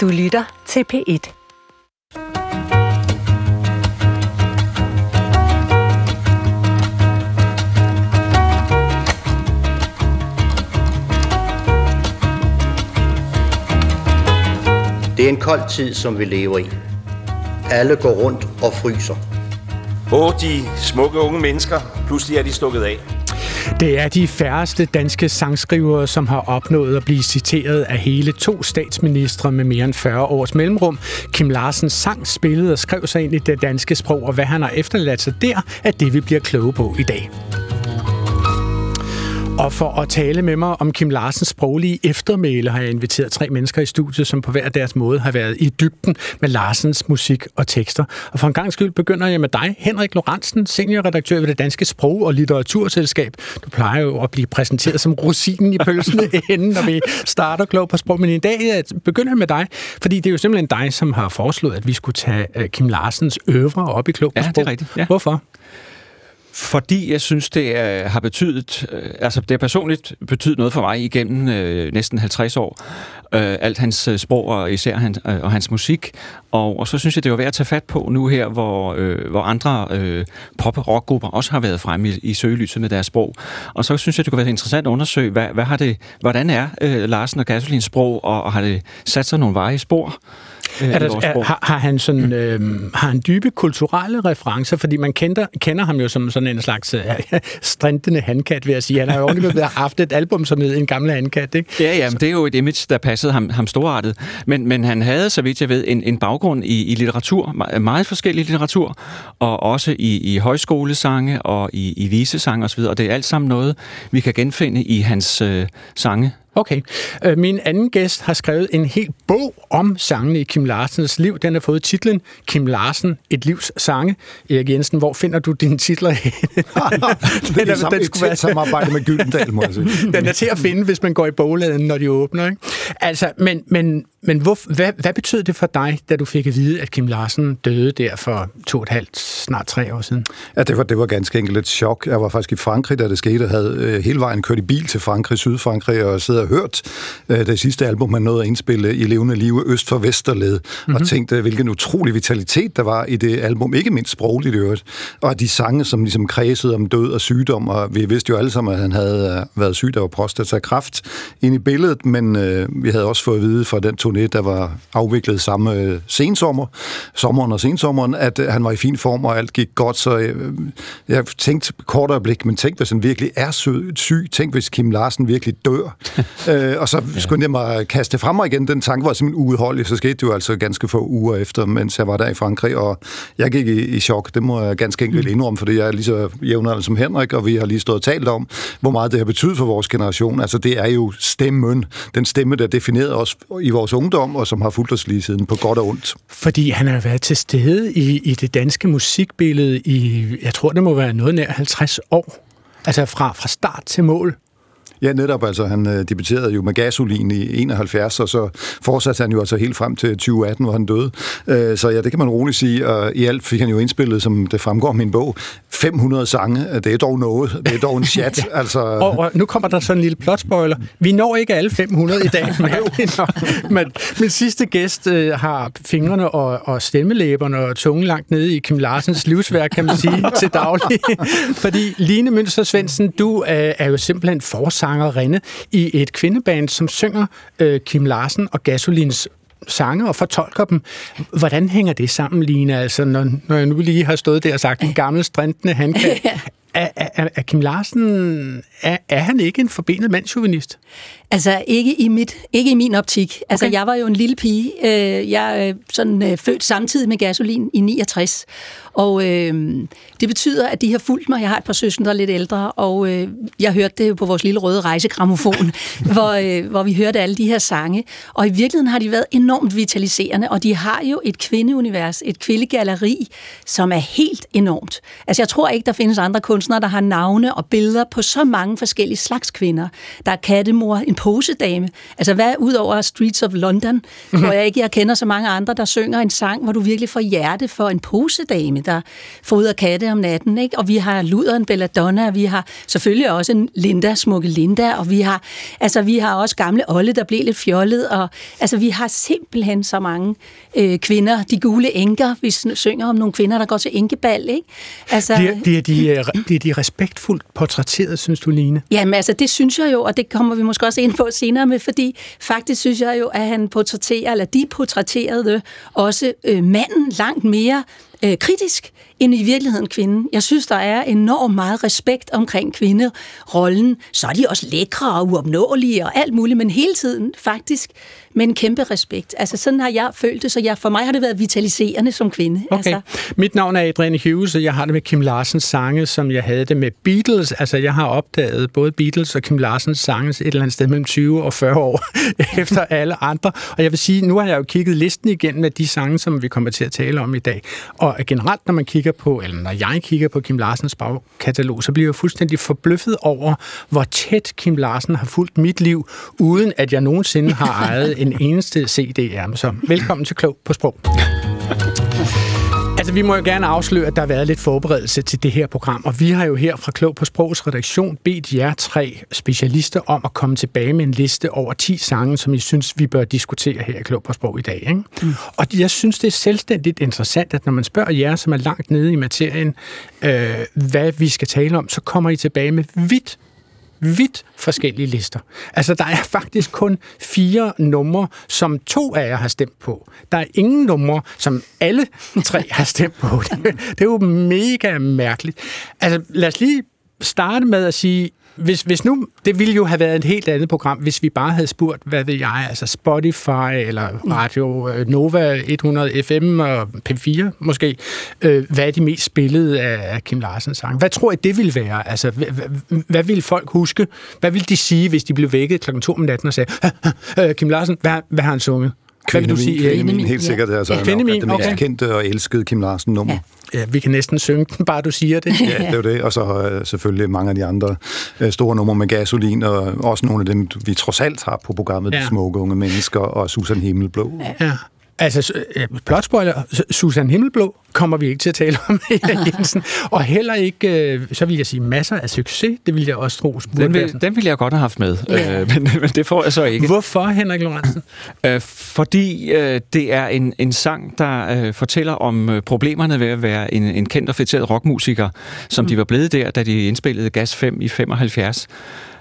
Du lytter til P1. Det er en kold tid, som vi lever i. Alle går rundt og fryser. Åh, de smukke unge mennesker. Pludselig er de stukket af. Det er de færreste danske sangskrivere, som har opnået at blive citeret af hele to statsministre med mere end 40 års mellemrum. Kim Larsens sang spillede og skrev sig ind i det danske sprog, og hvad han har efterladt sig der, er det, vi bliver kloge på i dag. Og for at tale med mig om Kim Larsens sproglige eftermæle, har jeg inviteret tre mennesker i studiet, som på hver deres måde har været i dybden med Larsens musik og tekster. Og for en gang skyld begynder jeg med dig, Henrik Lorentzen, seniorredaktør ved det Danske Sprog- og Litteraturselskab. Du plejer jo at blive præsenteret som rosinen i pølsene inden, når vi starter klog på sprog. Men i dag begynder jeg med dig, fordi det er jo simpelthen dig, som har foreslået, at vi skulle tage øh, Kim Larsens øvre op i klog på sprog. Ja, det er rigtigt. Ja. Hvorfor? Fordi jeg synes, det er, har betydet, øh, altså det har personligt betydet noget for mig igennem øh, næsten 50 år. Øh, alt hans øh, sprog og især han, øh, og hans musik. Og, og så synes jeg, det var værd at tage fat på nu her, hvor, øh, hvor andre øh, pop- og rockgrupper også har været fremme i, i søgelyset med deres sprog. Og så synes jeg, det kunne være interessant at undersøge, hvad, hvad har det, hvordan er øh, Larsen og Gasolins sprog, og, og har det sat sig nogle veje i spor? Øh, er der, er, har, har han sådan øh, har han dybe kulturelle referencer, fordi man kender, kender ham jo som sådan en slags øh, strintende handkat, vil jeg sige. Han har jo ordentligt haft et album som hed En Gamle Handkat, ikke? Ja, ja, men det er jo et image, der passede ham, ham storartet. Men, men han havde, så vidt jeg ved, en, en baggrund i, i litteratur, meget forskellig litteratur, og også i, i højskolesange og i, i visesange osv., og det er alt sammen noget, vi kan genfinde i hans øh, sange Okay. Øh, min anden gæst har skrevet en hel bog om sangene i Kim Larsens liv. Den har fået titlen Kim Larsen, et livs sange. Erik Jensen, hvor finder du dine titler hen? det er den, den skulle være... samarbejde med Gyldendal, må jeg sige. Den er til at finde, hvis man går i bogladen, når de åbner. Ikke? Altså, men, men, men hvor, hvad, hvad betød det for dig, da du fik at vide, at Kim Larsen døde der for to og et halvt, snart tre år siden? Ja, det var, det var ganske enkelt et chok. Jeg var faktisk i Frankrig, da det skete. Jeg havde øh, hele vejen kørt i bil til Frankrig, Sydfrankrig, og sidder og hørt øh, det sidste album, man nåede at indspille i levende liv øst for Vesterled, mm-hmm. og mhm. tænkte, hvilken utrolig vitalitet der var i det album, ikke mindst sprogligt i øvrigt, og de sange, som ligesom kredsede om død og sygdom, og vi vidste jo alle sammen, at han havde øh, været syg, der var prostatakræft ind i billedet, men øh, vi havde også fået at vide fra den turné, der var afviklet samme øh, sensommer, sommeren og sensommeren, at øh, han var i fin form, og alt gik godt, så øh, jeg tænkte kort øjeblik, men tænk, hvis han virkelig er syg, syg, tænk, hvis Kim Larsen virkelig dør. øh, og så ja. skulle jeg mig kaste frem mig igen. Den tanke var simpelthen uudholdelig. Så skete det jo altså ganske få uger efter, mens jeg var der i Frankrig, og jeg gik i, i chok. Det må jeg ganske enkelt mm. indrømme, fordi jeg er lige så jævnalder som Henrik, og vi har lige stået og talt om, hvor meget det har betydet for vores generation. Altså, det er jo stemmen. Den stemme, der definerede os i vores ungdom, og som har fulgt os lige siden på godt og ondt. Fordi han har været til stede i, i det danske musikbillede i, jeg tror, det må være noget nær 50 år. Altså fra, fra start til mål. Ja, netop. Altså, han øh, debuterede jo med gasolin i 71, og så fortsatte han jo altså helt frem til 2018, hvor han døde. Øh, så ja, det kan man roligt sige. Og i alt fik han jo indspillet, som det fremgår af min bog, 500 sange. Det er dog noget. Det er dog en chat. ja. altså... og, og nu kommer der sådan en lille plot-spoiler. Vi når ikke alle 500 i dag, men, min sidste gæst øh, har fingrene og, og stemmelæberne og tungen langt nede i Kim Larsens livsværk, kan man sige, til daglig. Fordi Line Mønster Svendsen, du øh, er jo simpelthen forsang sangerinde i et kvindeband, som synger øh, Kim Larsen og Gasolins sange og fortolker dem. Hvordan hænger det sammen, Line? Altså, når, når jeg nu lige har stået der og sagt, en gammel strintende handkab. Er, er, er Kim Larsen, er, er han ikke en forbenet mandsjuvenist? Altså ikke i, mit, ikke i min optik. Altså okay. jeg var jo en lille pige. Øh, jeg er sådan øh, født samtidig med gasolin i 69. Og øh, det betyder, at de har fulgt mig. Jeg har et par søstre, der er lidt ældre, og øh, jeg hørte det jo på vores lille røde rejsekramofon, hvor, øh, hvor vi hørte alle de her sange. Og i virkeligheden har de været enormt vitaliserende, og de har jo et kvindeunivers, et kvindegalleri, som er helt enormt. Altså jeg tror ikke, der findes andre kunst kunstnere, der har navne og billeder på så mange forskellige slags kvinder. Der er kattemor, en posedame. Altså hvad ud over Streets of London, mm-hmm. hvor jeg ikke jeg kender så mange andre, der synger en sang, hvor du virkelig får hjerte for en posedame, der får ud af katte om natten. Ikke? Og vi har Luderen Belladonna, vi har selvfølgelig også en Linda, smukke Linda, og vi har, altså, vi har også gamle Olle, der blev lidt fjollet, og altså, vi har simpelthen så mange øh, kvinder. De gule enker, vi synger om nogle kvinder, der går til enkebal. Ikke? Altså, det, det, er de, bliver det de respektfuldt portrætteret, synes du, Line? Jamen altså, det synes jeg jo, og det kommer vi måske også ind på senere med, fordi faktisk synes jeg jo, at han portrætterer, eller de portrætterede også øh, manden langt mere øh, kritisk end i virkeligheden kvinden. Jeg synes, der er enormt meget respekt omkring kvinderollen. Så er de også lækre og uopnåelige og alt muligt, men hele tiden faktisk med en kæmpe respekt. Altså sådan har jeg følt det, så jeg, for mig har det været vitaliserende som kvinde. Okay. Altså. Mit navn er Adrienne Hughes, og jeg har det med Kim Larsens sange, som jeg havde det med Beatles. Altså jeg har opdaget både Beatles og Kim Larsens sange et eller andet sted mellem 20 og 40 år efter alle andre. Og jeg vil sige, nu har jeg jo kigget listen igen med de sange, som vi kommer til at tale om i dag. Og generelt, når man kigger på, eller når jeg kigger på Kim Larsens bagkatalog, så bliver jeg fuldstændig forbløffet over, hvor tæt Kim Larsen har fulgt mit liv, uden at jeg nogensinde har ejet en eneste CD af. Så velkommen til Klog på Sprog. Altså, vi må jo gerne afsløre, at der har været lidt forberedelse til det her program, og vi har jo her fra Klog på Sprogs redaktion bedt jer tre specialister om at komme tilbage med en liste over 10 sange, som I synes, vi bør diskutere her i Klog på Sprog i dag. Ikke? Mm. Og jeg synes, det er selvstændigt interessant, at når man spørger jer, som er langt nede i materien, øh, hvad vi skal tale om, så kommer I tilbage med vidt vidt forskellige lister. Altså, der er faktisk kun fire numre, som to af jer har stemt på. Der er ingen numre, som alle tre har stemt på. Det, det er jo mega mærkeligt. Altså, lad os lige starte med at sige, hvis, hvis nu, det ville jo have været et helt andet program, hvis vi bare havde spurgt, hvad ved jeg, altså Spotify eller Radio øh, Nova 100 FM og P4 måske, øh, hvad er de mest spillede af Kim Larsens sang? Hvad tror I, det ville være? Altså, hvad, hvad, hvad ville folk huske? Hvad ville de sige, hvis de blev vækket klokken 2 om natten og sagde, øh, Kim Larsen, hvad, hvad har han sunget? Hvad vil du sige? Kvindemin, helt sikkert. Altså, ja. Kvindemin, det mest okay. kendte og elskede Kim Larsen nummer. Ja. Ja, vi kan næsten synge den, bare du siger det. ja, det er det. Og så uh, selvfølgelig mange af de andre uh, store numre med gasolin, og også nogle af dem, vi trods alt har på programmet, ja. De smukke unge mennesker og Susan Himmelblå. Ja. Altså, plot spoiler, Susan Himmelblå kommer vi ikke til at tale om, Jensen. Og heller ikke, øh, så vil jeg sige, masser af succes. Det vil jeg også tro. Den vil, den vil jeg godt have haft med, ja. øh, men, men det får jeg så ikke. Hvorfor, Henrik Lorentzen? Øh, fordi øh, det er en, en sang, der øh, fortæller om øh, problemerne ved at være en, en kendt og fætteret rockmusiker, som mm. de var blevet der, da de indspillede Gas 5 i 75.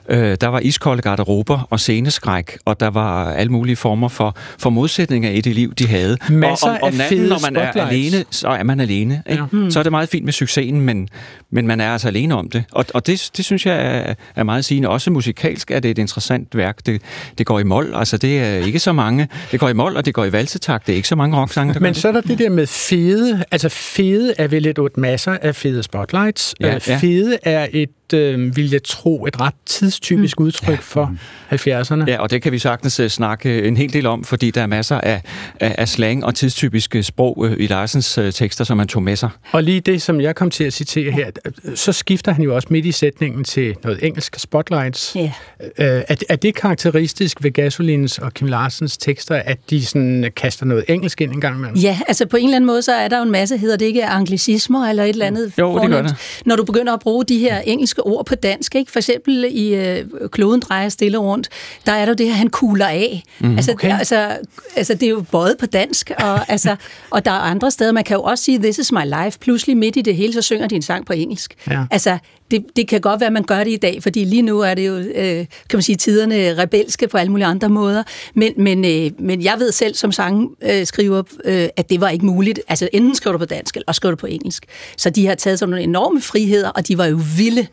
Øh, der var iskolde garderober og sceneskræk, og der var alle mulige former for, for modsætninger i det liv, de havde. Masser og om, om natten, når man er alene, så er man alene. Ikke? Ja. Mm. Så er det meget fint med succesen, men, men man er altså alene om det. Og, og det, det synes jeg er, er meget sigende. Også musikalsk er det et interessant værk. Det, det går i mol, altså det er ikke så mange. Det går i mol, og det går i valsetakt. Det er ikke så mange rocksange, der Men så er der det der med fede. Altså fede er vel et masser af fede spotlights. Ja, ja. Fede er et øh, vil jeg tro, et ret tidstypisk mm. udtryk ja. for 70'erne. Ja, og det kan vi sagtens uh, snakke en hel del om, fordi der er masser af, af, af slang og tidstypiske sprog uh, i Larsens uh, tekster, som han tog med sig. Og lige det, som jeg kom til at citere her, så skifter han jo også midt i sætningen til noget engelsk, spotlights. Yeah. Uh, er, er det karakteristisk ved Gasolins og Kim Larsens tekster, at de sådan kaster noget engelsk ind en gang imellem? Ja, altså på en eller anden måde, så er der jo en masse, hedder det ikke anglicismer eller et eller andet? Jo, det gør det. Når du begynder at bruge de her engelske engelske ord på dansk. Ikke? For eksempel i øh, Kloden drejer stille rundt, der er der det her, han kugler af. Mm, altså, okay. altså, altså, det er jo både på dansk, og, altså, og der er andre steder. Man kan jo også sige, this is my life. Pludselig midt i det hele, så synger de en sang på engelsk. Ja. Altså, det, det kan godt være, at man gør det i dag, fordi lige nu er det jo, øh, kan man sige, tiderne rebelske på alle mulige andre måder. Men, men, øh, men jeg ved selv som sangskriver, øh, at det var ikke muligt. Altså enten skriver du på dansk, eller skriver du på engelsk. Så de har taget sådan nogle enorme friheder, og de var jo vilde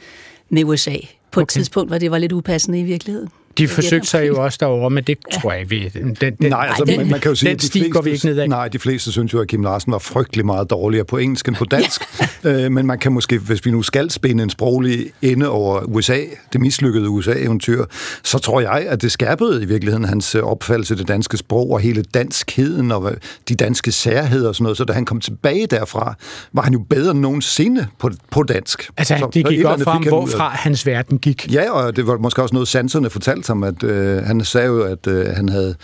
med USA på okay. et tidspunkt, hvor det var lidt upassende i virkeligheden. De forsøgte sig jo også derovre, men det tror jeg ikke, vi... Den, den, Nej, altså, den- man, kan jo sige, den sti fleste, går vi ikke nedad. Nej, de fleste synes jo, at Kim Larsen var frygtelig meget dårligere på engelsk end på dansk. øh, men man kan måske, hvis vi nu skal spænde en sproglig ende over USA, det mislykkede USA-eventyr, så tror jeg, at det skærpede i virkeligheden hans øh, opfattelse af det danske sprog og hele danskheden og hvad- de danske særheder og sådan noget. Så da han kom tilbage derfra, var han jo bedre end nogensinde på, på dansk. Altså, så, det gik op andet for ham, hvorfra hans verden gik. Ja, og det var måske også noget, sanserne fortalte ham, at øh, han sagde jo, at øh, han havde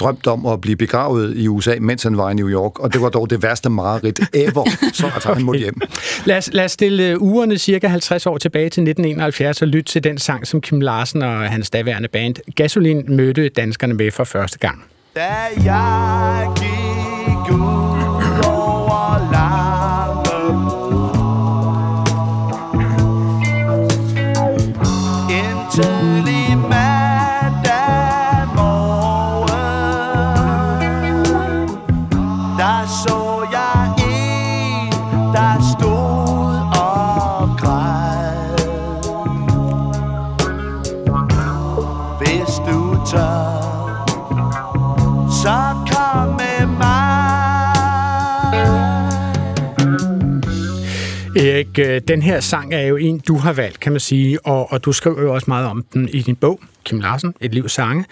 drømt om at blive begravet i USA, mens han var i New York, og det var dog det værste mareridt ever, så altså, han måtte hjem. Lad os, lad os stille øh, ugerne cirka 50 år tilbage til 1971 og lytte til den sang, som Kim Larsen og hans daværende band Gasolin mødte danskerne med for første gang. Da jeg gik du tør så kom med mig. Erik, øh, den her sang er jo en, du har valgt, kan man sige, og, og du skriver jo også meget om den i din bog, Kim Larsen, Et liv sange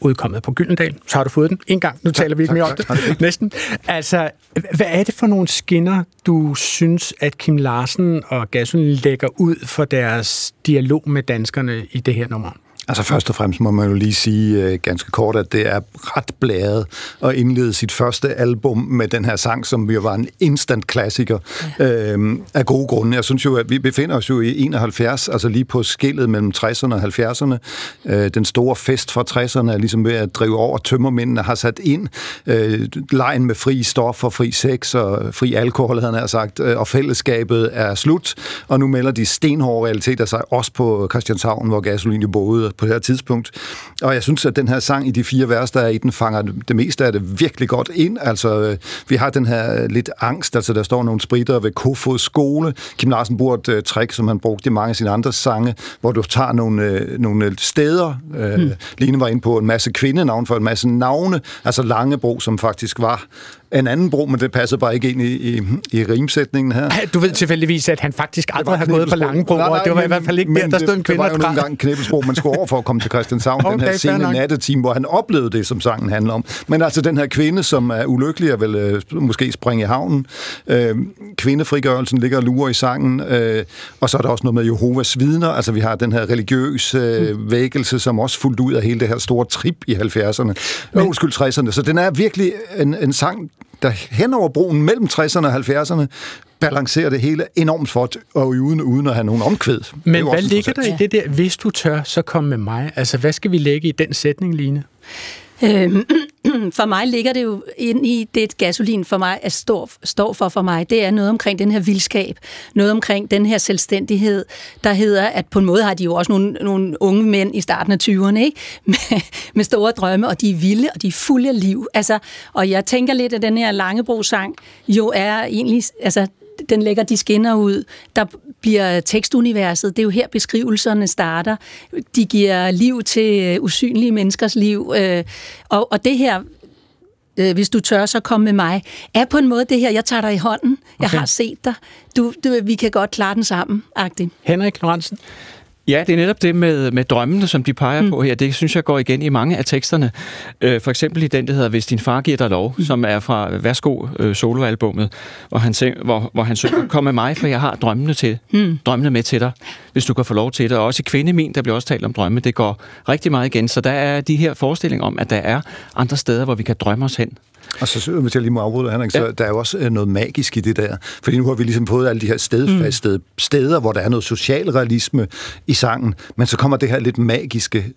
udkommet på Gyldendal. Så har du fået den en gang. Nu taler vi ikke mere om det. Næsten. Altså, hvad er det for nogle skinner, du synes, at Kim Larsen og Gasolin lægger ud for deres dialog med danskerne i det her nummer? Altså først og fremmest må man jo lige sige øh, ganske kort, at det er ret blæret at indlede sit første album med den her sang, som jo var en instant klassiker ja. øh, af gode grunde. Jeg synes jo, at vi befinder os jo i 71, altså lige på skillet mellem 60'erne og 70'erne. Øh, den store fest fra 60'erne er ligesom ved at drive over. Tømmermændene har sat ind øh, lejen med fri stoffer, fri sex og fri alkohol, havde han sagt, øh, og fællesskabet er slut. Og nu melder de stenhårde realiteter sig også på Christianshavn, hvor gasolin jo boede på det her tidspunkt. Og jeg synes, at den her sang i de fire vers, der er i den, fanger det meste af det virkelig godt ind. Altså, øh, vi har den her lidt angst, altså der står nogle spritter ved Kofod skole. Kim Larsen bruger et uh, trick, som han brugte i mange af sine andre sange, hvor du tager nogle, uh, nogle steder. Uh, mm. Line var inde på en masse kvindenavn for en masse navne, altså Langebro, som faktisk var en anden bro, men det passer bare ikke ind i, i, i rimsætningen her. Du ved tilfældigvis, at han faktisk aldrig har gået på Knibbelsbro. Langebro, Nej, nej, det var i hvert fald ikke men der, der stod en det- kvinde Det var jo og nogle gange Knibbelsbro, man skulle over for at komme til Christianshavn, okay, den her sene nattetime, hvor han oplevede det, som sangen handler om. Men altså den her kvinde, som er ulykkelig og vil øh, måske springe i havnen. Øh, kvindefrigørelsen ligger og lurer i sangen. Øh, og så er der også noget med Jehovas vidner. Altså vi har den her religiøse øh, vækkelse, som også fuldt ud af hele det her store trip i 70'erne. Men, undskyld, 60'erne. Så den er virkelig en, en sang, der hen over broen mellem 60'erne og 70'erne balancerer det hele enormt flot, og uden, uden at have nogen omkvæd. Men hvad ligger der i det der, hvis du tør, så kom med mig? Altså, hvad skal vi lægge i den sætning, Line? Øhm, for mig ligger det jo ind i det, gasolin for mig er står, står for for mig. Det er noget omkring den her vildskab. Noget omkring den her selvstændighed, der hedder, at på en måde har de jo også nogle, nogle unge mænd i starten af 20'erne, ikke? Med, med store drømme, og de er vilde, og de er fulde af liv. Altså, og jeg tænker lidt, at den her Langebro-sang jo er egentlig... Altså, den lægger de skinner ud. Der bliver tekstuniverset. Det er jo her beskrivelserne starter. De giver liv til øh, usynlige menneskers liv. øh, Og, og det her, øh, hvis du tør, så kom med mig, er på en måde det her, jeg tager dig i hånden. Jeg Okay. har set dig. Du, du, vi kan godt klare den sammen, agtigt. Henrik Lorentzen? Ja, det er netop det med, med drømmene, som de peger mm. på her. Det synes jeg går igen i mange af teksterne. Øh, for eksempel i den, der hedder Hvis din far giver dig lov, mm. som er fra Værsgo øh, soloalbummet, hvor han, syng, hvor, hvor han synger, kom med mig, for jeg har drømmene, til, mm. drømmene med til dig, hvis du kan få lov til det. Og også i Kvindemin, der bliver også talt om drømme, det går rigtig meget igen. Så der er de her forestillinger om, at der er andre steder, hvor vi kan drømme os hen. Og så hvis jeg lige må afbryde, Henrik, så Ja. der er jo også øh, noget magisk i det der. Fordi nu har vi ligesom fået alle de her stedfastede mm. steder, hvor der er noget socialrealisme i sangen, men så kommer det her lidt magiske,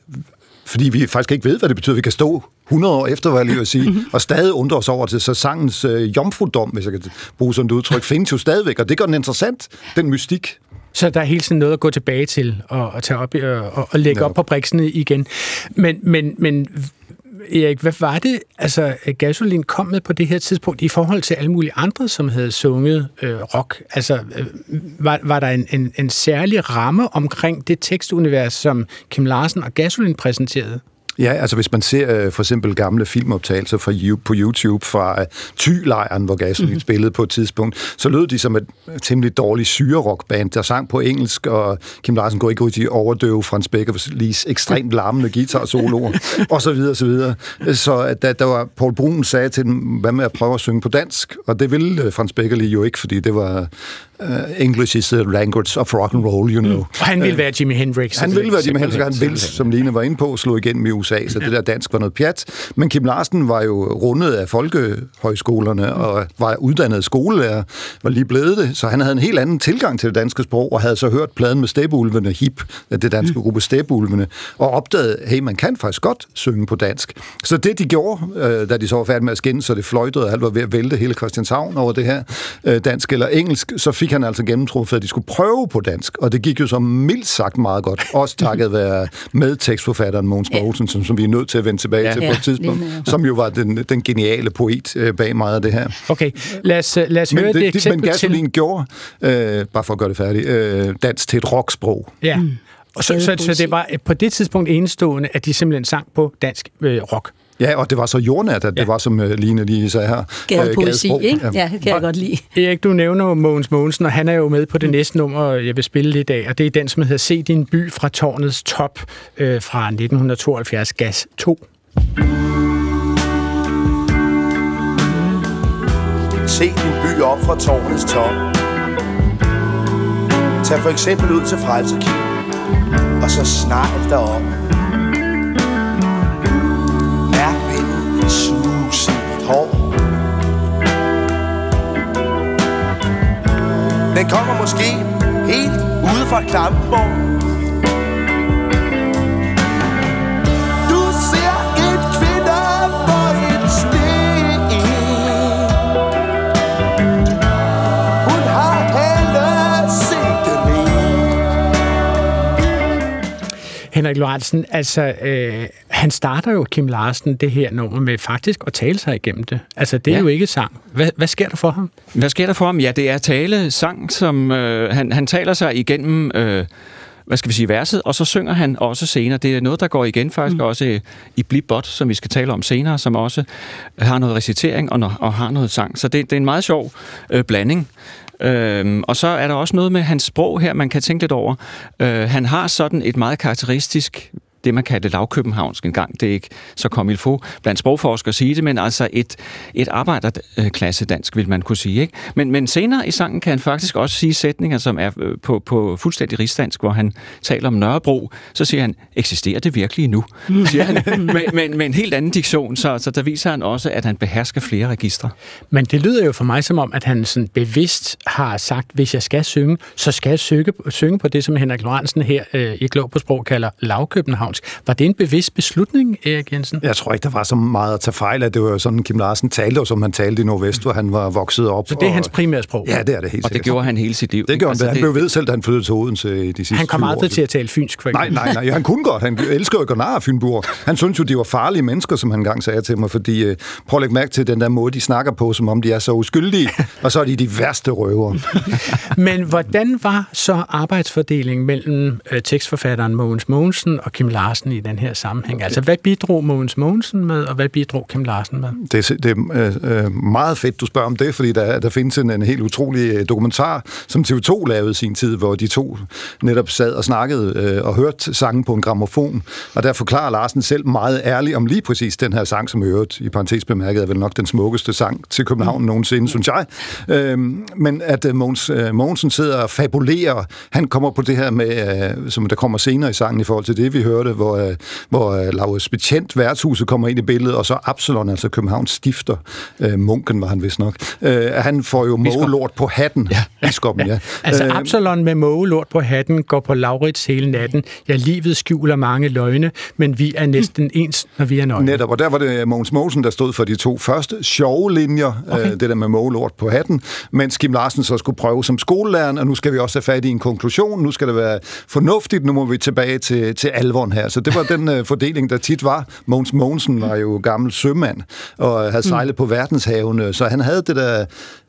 fordi vi faktisk ikke ved, hvad det betyder. Vi kan stå 100 år efter, hvad jeg lige vil sige, Mhm. og stadig undre os over det. Så sangens øh, jomfrudom, hvis jeg kan bruge sådan et udtryk, findes jo stadigvæk, og det gør den interessant, den mystik. Så der er hele tiden noget at gå tilbage til og, og tage op i- og, og lægge Ja. op på briksene igen. Men, men, men Erik, hvad var det, altså Gasolin kom med på det her tidspunkt i forhold til alle mulige andre, som havde sunget øh, rock? Altså, øh, var, var der en, en, en særlig ramme omkring det tekstunivers, som Kim Larsen og Gasolin præsenterede? Ja, altså hvis man ser uh, for eksempel gamle filmoptagelser fra, på YouTube fra uh, Thy-lejren, hvor Gasolin mm. spillede på et tidspunkt, så lød de som et temmelig dårligt syre-rockband, der sang på engelsk, og Kim Larsen går ikke ud til overdøve Frans Beckerlis ekstremt larmende guitar-soloer, og så videre, og så videre. Så da der var Paul Brun sagde til dem, hvad med at prøve at synge på dansk, og det ville uh, Frans Beckerli jo ikke, fordi det var Uh, English is the language of rock and roll, you know. Mm. Og han ville være Jimi Hendrix. Han ville være Jimi Hendrix, han ville, som Line var inde på, slå igennem i USA, så det der dansk var noget pjat. Men Kim Larsen var jo rundet af folkehøjskolerne og var uddannet skolelærer, var lige blevet det, så han havde en helt anden tilgang til det danske sprog, og havde så hørt pladen med Stebulvene, HIP, det danske mm. gruppe Stebulvene, og opdagede, hey, man kan faktisk godt synge på dansk. Så det, de gjorde, øh, da de så var færdige med at skinne, så det fløjtede, og alt var ved at vælte hele Christianshavn over det her øh, dansk eller engelsk, så fik han altså gennemtruffet, at de skulle prøve på dansk, og det gik jo så mildt sagt meget godt. Også takket være medtekstforfatteren Mogens Mogensen, som, som vi er nødt til at vende tilbage ja, til på et tidspunkt, som jo var den, den geniale poet øh, bag meget af det her. Okay, lad os, lad os men høre det, det, eksempel Men Gasolin til... gjorde, øh, bare for at gøre det færdigt, øh, dansk til et rocksprog. Ja, mm. og så, så, så det var på det tidspunkt enestående, at de simpelthen sang på dansk øh, rock. Ja, og det var så jordnært, at ja. det var, som uh, Line lige sagde her. Gadepoesi, øh, ikke? Ja, det kan jeg godt lide. Erik, du nævner Mogens Mogensen, og han er jo med på det mm. næste nummer, jeg vil spille lidt af, og det er den, som hedder Se din by fra tårnets top øh, fra 1972, Gas 2. Se din by op fra tårnets top. Tag for eksempel ud til Frelsekirken, og så snart derop. Suset hår. Den kommer måske helt ude fra Klamborg Du ser et kvinder på et sten. Hun har hele sigtet Henrik Lorentzen, altså, øh, han starter jo Kim Larsen det her nummer med faktisk at tale sig igennem det. Altså, det er ja. jo ikke sang. Hvad, hvad sker der for ham? Hvad sker der for ham? Ja, det er tale sang, som øh, han, han taler sig igennem... Øh, hvad skal vi sige, verset, og så synger han også senere. Det er noget, der går igen faktisk mm. også i Blibot, som vi skal tale om senere, som også har noget recitering og, og har noget sang. Så det, det er en meget sjov øh, blanding. Øhm, og så er der også noget med hans sprog her, man kan tænke lidt over. Øh, han har sådan et meget karakteristisk det, man kaldte lavkøbenhavnsk engang. Det er ikke så kom il få blandt sprogforskere at sige det, men altså et, et arbejderklasse dansk, vil man kunne sige. Ikke? Men, men senere i sangen kan han faktisk også sige sætninger, som er øh, på, på fuldstændig rigsdansk, hvor han taler om Nørrebro. Så siger han, eksisterer det virkelig nu? Siger han, med, med, med en helt anden diktion, så, så der viser han også, at han behersker flere registre. Men det lyder jo for mig som om, at han sådan bevidst har sagt, hvis jeg skal synge, så skal jeg synge, synge på det, som Henrik Lorentzen her øh, i Klog på Sprog kalder lavkøbenhavnsk. Var det en bevidst beslutning, Erik Jensen? Jeg tror ikke, der var så meget at tage fejl af. Det var jo sådan, Kim Larsen talte, som han talte i Nordvest, hvor han var vokset op. Så det er og... hans primære sprog? Ja, det er det helt Og det gjorde han hele sit liv? Det gjorde altså, han. Han blev ved selv, da han flyttede til Odense i de sidste Han kom aldrig til at tale fynsk, for Nej, nej, nej. Han kunne godt. Han elsker jo at gå nar af Fynboer. Han synes jo, de var farlige mennesker, som han engang sagde til mig, fordi øh, prøv at lægge mærke til den der måde, de snakker på, som om de er så uskyldige, og så er de de værste røver. Men hvordan var så arbejdsfordelingen mellem øh, tekstforfatteren Mogens Mogensen og Kim Larsen i den her sammenhæng? Altså, hvad bidrog Mogens Mogensen med, og hvad bidrog Kim Larsen med? Det, er- det er øh, meget fedt, du spørger om det, fordi der, der findes en, en helt utrolig øh, dokumentar, som TV2 lavede i sin tid, hvor de to netop sad og snakkede øh, og hørte sangen på en gramofon, og der forklarer Larsen selv meget ærligt om lige præcis den her sang, som i øvrigt i parentes bemærket er vel nok den smukkeste sang til København nogensinde, synes jeg. Øh, men at øh, Mogens, øh, Mogensen sidder og fabulerer, han kommer på det her med, øh, som der kommer senere i sangen i forhold til det, vi hørte, hvor, øh, hvor øh, Laurits Betjent værtshuset kommer ind i billedet, og så Absalon, altså Københavns stifter, øh, munken var han vist nok, øh, han får jo mågelort på hatten, ja. biskoppen, ja. Altså, Øh, Absalon med mågelort på hatten går på Laurits hele natten. Ja, livet skjuler mange løgne, men vi er næsten ens, når vi er nøgne. Netop, og der var det Mogens Mogensen, der stod for de to første sjove linjer, okay. øh, det der med mågelort på hatten, mens Kim Larsen så skulle prøve som skolelæreren, og nu skal vi også have fat i en konklusion, nu skal det være fornuftigt, nu må vi tilbage til, til alvoren her. Så det var den øh, fordeling, der tit var. Mogens Mogensen var jo gammel sømand og havde mm. sejlet mm. på verdenshavene, så han havde det der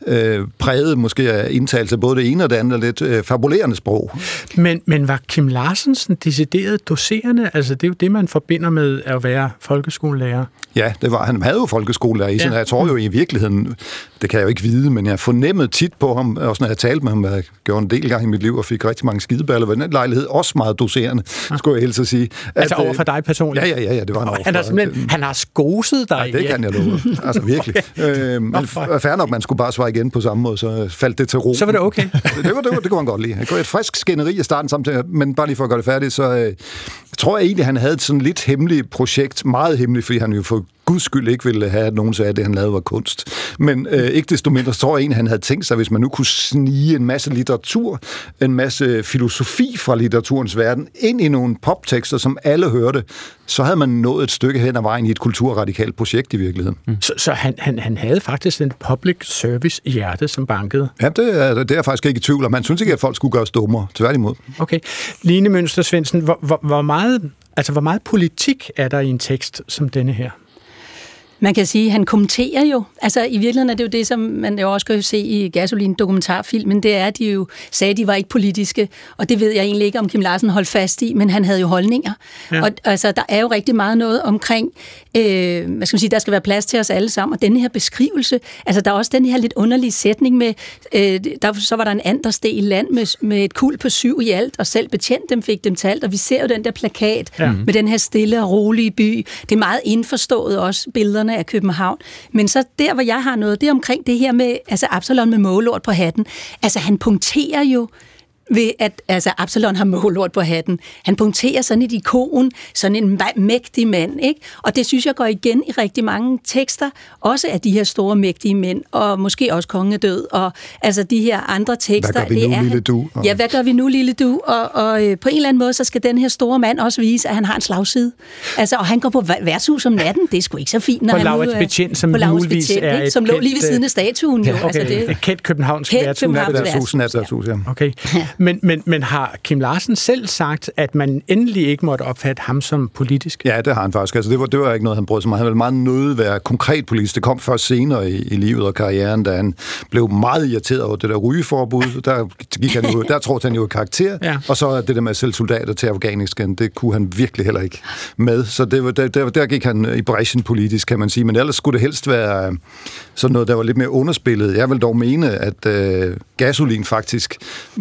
øh, præget måske af indtagelse både det ene og det andet lidt øh, fabulerende sprog. Men, men var Kim Larsensen decideret doserende? Altså det er jo det, man forbinder med at være folkeskolelærer. Ja, det var han. havde jo folkeskolelærer i sig. Ja. Jeg tror jo i virkeligheden, det kan jeg jo ikke vide, men jeg fornemmede tit på ham, også når jeg talte med ham, jeg gjorde en del gang i mit liv og fik rigtig mange skideballer ved den lejlighed, også meget doserende, skulle jeg helst sige. Altså at, over for dig personligt? Ja, ja, ja, ja det var han Han har, simpelthen, han har skoset dig? Ja, det kan jeg love. Altså virkelig. øh, men fair nok, man skulle bare svare igen på samme måde, så faldt det til ro. Så var det okay? det, var, det, var, det kunne han godt lide. Det var et frisk skænderi i starten samtidig, men bare lige for at gøre det færdigt, så øh, tror jeg egentlig, han havde et sådan lidt hemmeligt projekt, meget hemmeligt, fordi han jo for guds skyld ikke ville have, at nogen sagde, at det, han lavede, var kunst. Men øh, ikke desto mindre tror jeg egentlig, han havde tænkt sig, hvis man nu kunne snige en masse litteratur, en masse filosofi fra litteraturens verden, ind i nogle poptekster, som alle hørte, så havde man nået et stykke hen ad vejen i et kulturradikalt projekt i virkeligheden. Mm. Så, så han, han, han havde faktisk en public service hjerte, som bankede? Ja, det er, det er jeg faktisk ikke i tvivl om. Man synes ikke, at folk skulle gøres dummere. Tværtimod. Okay. Line Mønster Svendsen, hvor, hvor, hvor, meget, altså, hvor meget politik er der i en tekst som denne her? Man kan sige, at han kommenterer jo. Altså i virkeligheden er det jo det, som man jo også kan se i Gasolin dokumentarfilmen, det er, at de jo sagde, at de var ikke politiske, og det ved jeg egentlig ikke, om Kim Larsen holdt fast i, men han havde jo holdninger. Ja. Og altså, der er jo rigtig meget noget omkring, øh, hvad skal man sige, der skal være plads til os alle sammen, og denne her beskrivelse, altså der er også den her lidt underlige sætning med, øh, der, så var der en anden sted i land med, med et kul på syv i alt, og selv betjent dem fik dem talt, og vi ser jo den der plakat ja. med den her stille og rolige by. Det er meget indforstået også, billederne gaderne af København. Men så der, hvor jeg har noget, det er omkring det her med altså Absalon med målort på hatten. Altså han punkterer jo ved at altså Absalon har målord på hatten. Han punkterer sådan et ikon, sådan en mægtig mand, ikke? Og det synes jeg går igen i rigtig mange tekster, også af de her store mægtige mænd, og måske også kongen er død, og altså de her andre tekster. Hvad gør vi nu, det er, lille du? Ja, hvad gør vi nu, lille du? Og, og øh, på en eller anden måde, så skal den her store mand også vise, at han har en slagside. Altså, og han går på værtshus om natten, det er sgu ikke så fint, når på han nu... Betjent, som på muligvis betjent, er ikke? Som lå lige ved siden af statuen, jo. Ja, okay. altså, det, kendt københavnsk værtshus. Københavns ja. Okay. Men, men, men har Kim Larsen selv sagt, at man endelig ikke måtte opfatte ham som politisk? Ja, det har han faktisk. Altså, det, var, det var ikke noget, han brød sig meget. Han ville meget nødt være konkret politisk. Det kom først senere i, i livet og karrieren, da han blev meget irriteret over det der rygeforbud. Der, gik han jo, der trådte han jo i karakter. Ja. Og så det der med at sælge soldater til Afghanistan, det kunne han virkelig heller ikke med. Så det var, der, der, der gik han i bræschen politisk, kan man sige. Men ellers skulle det helst være sådan noget, der var lidt mere underspillet. Jeg vil dog mene, at øh, gasolin faktisk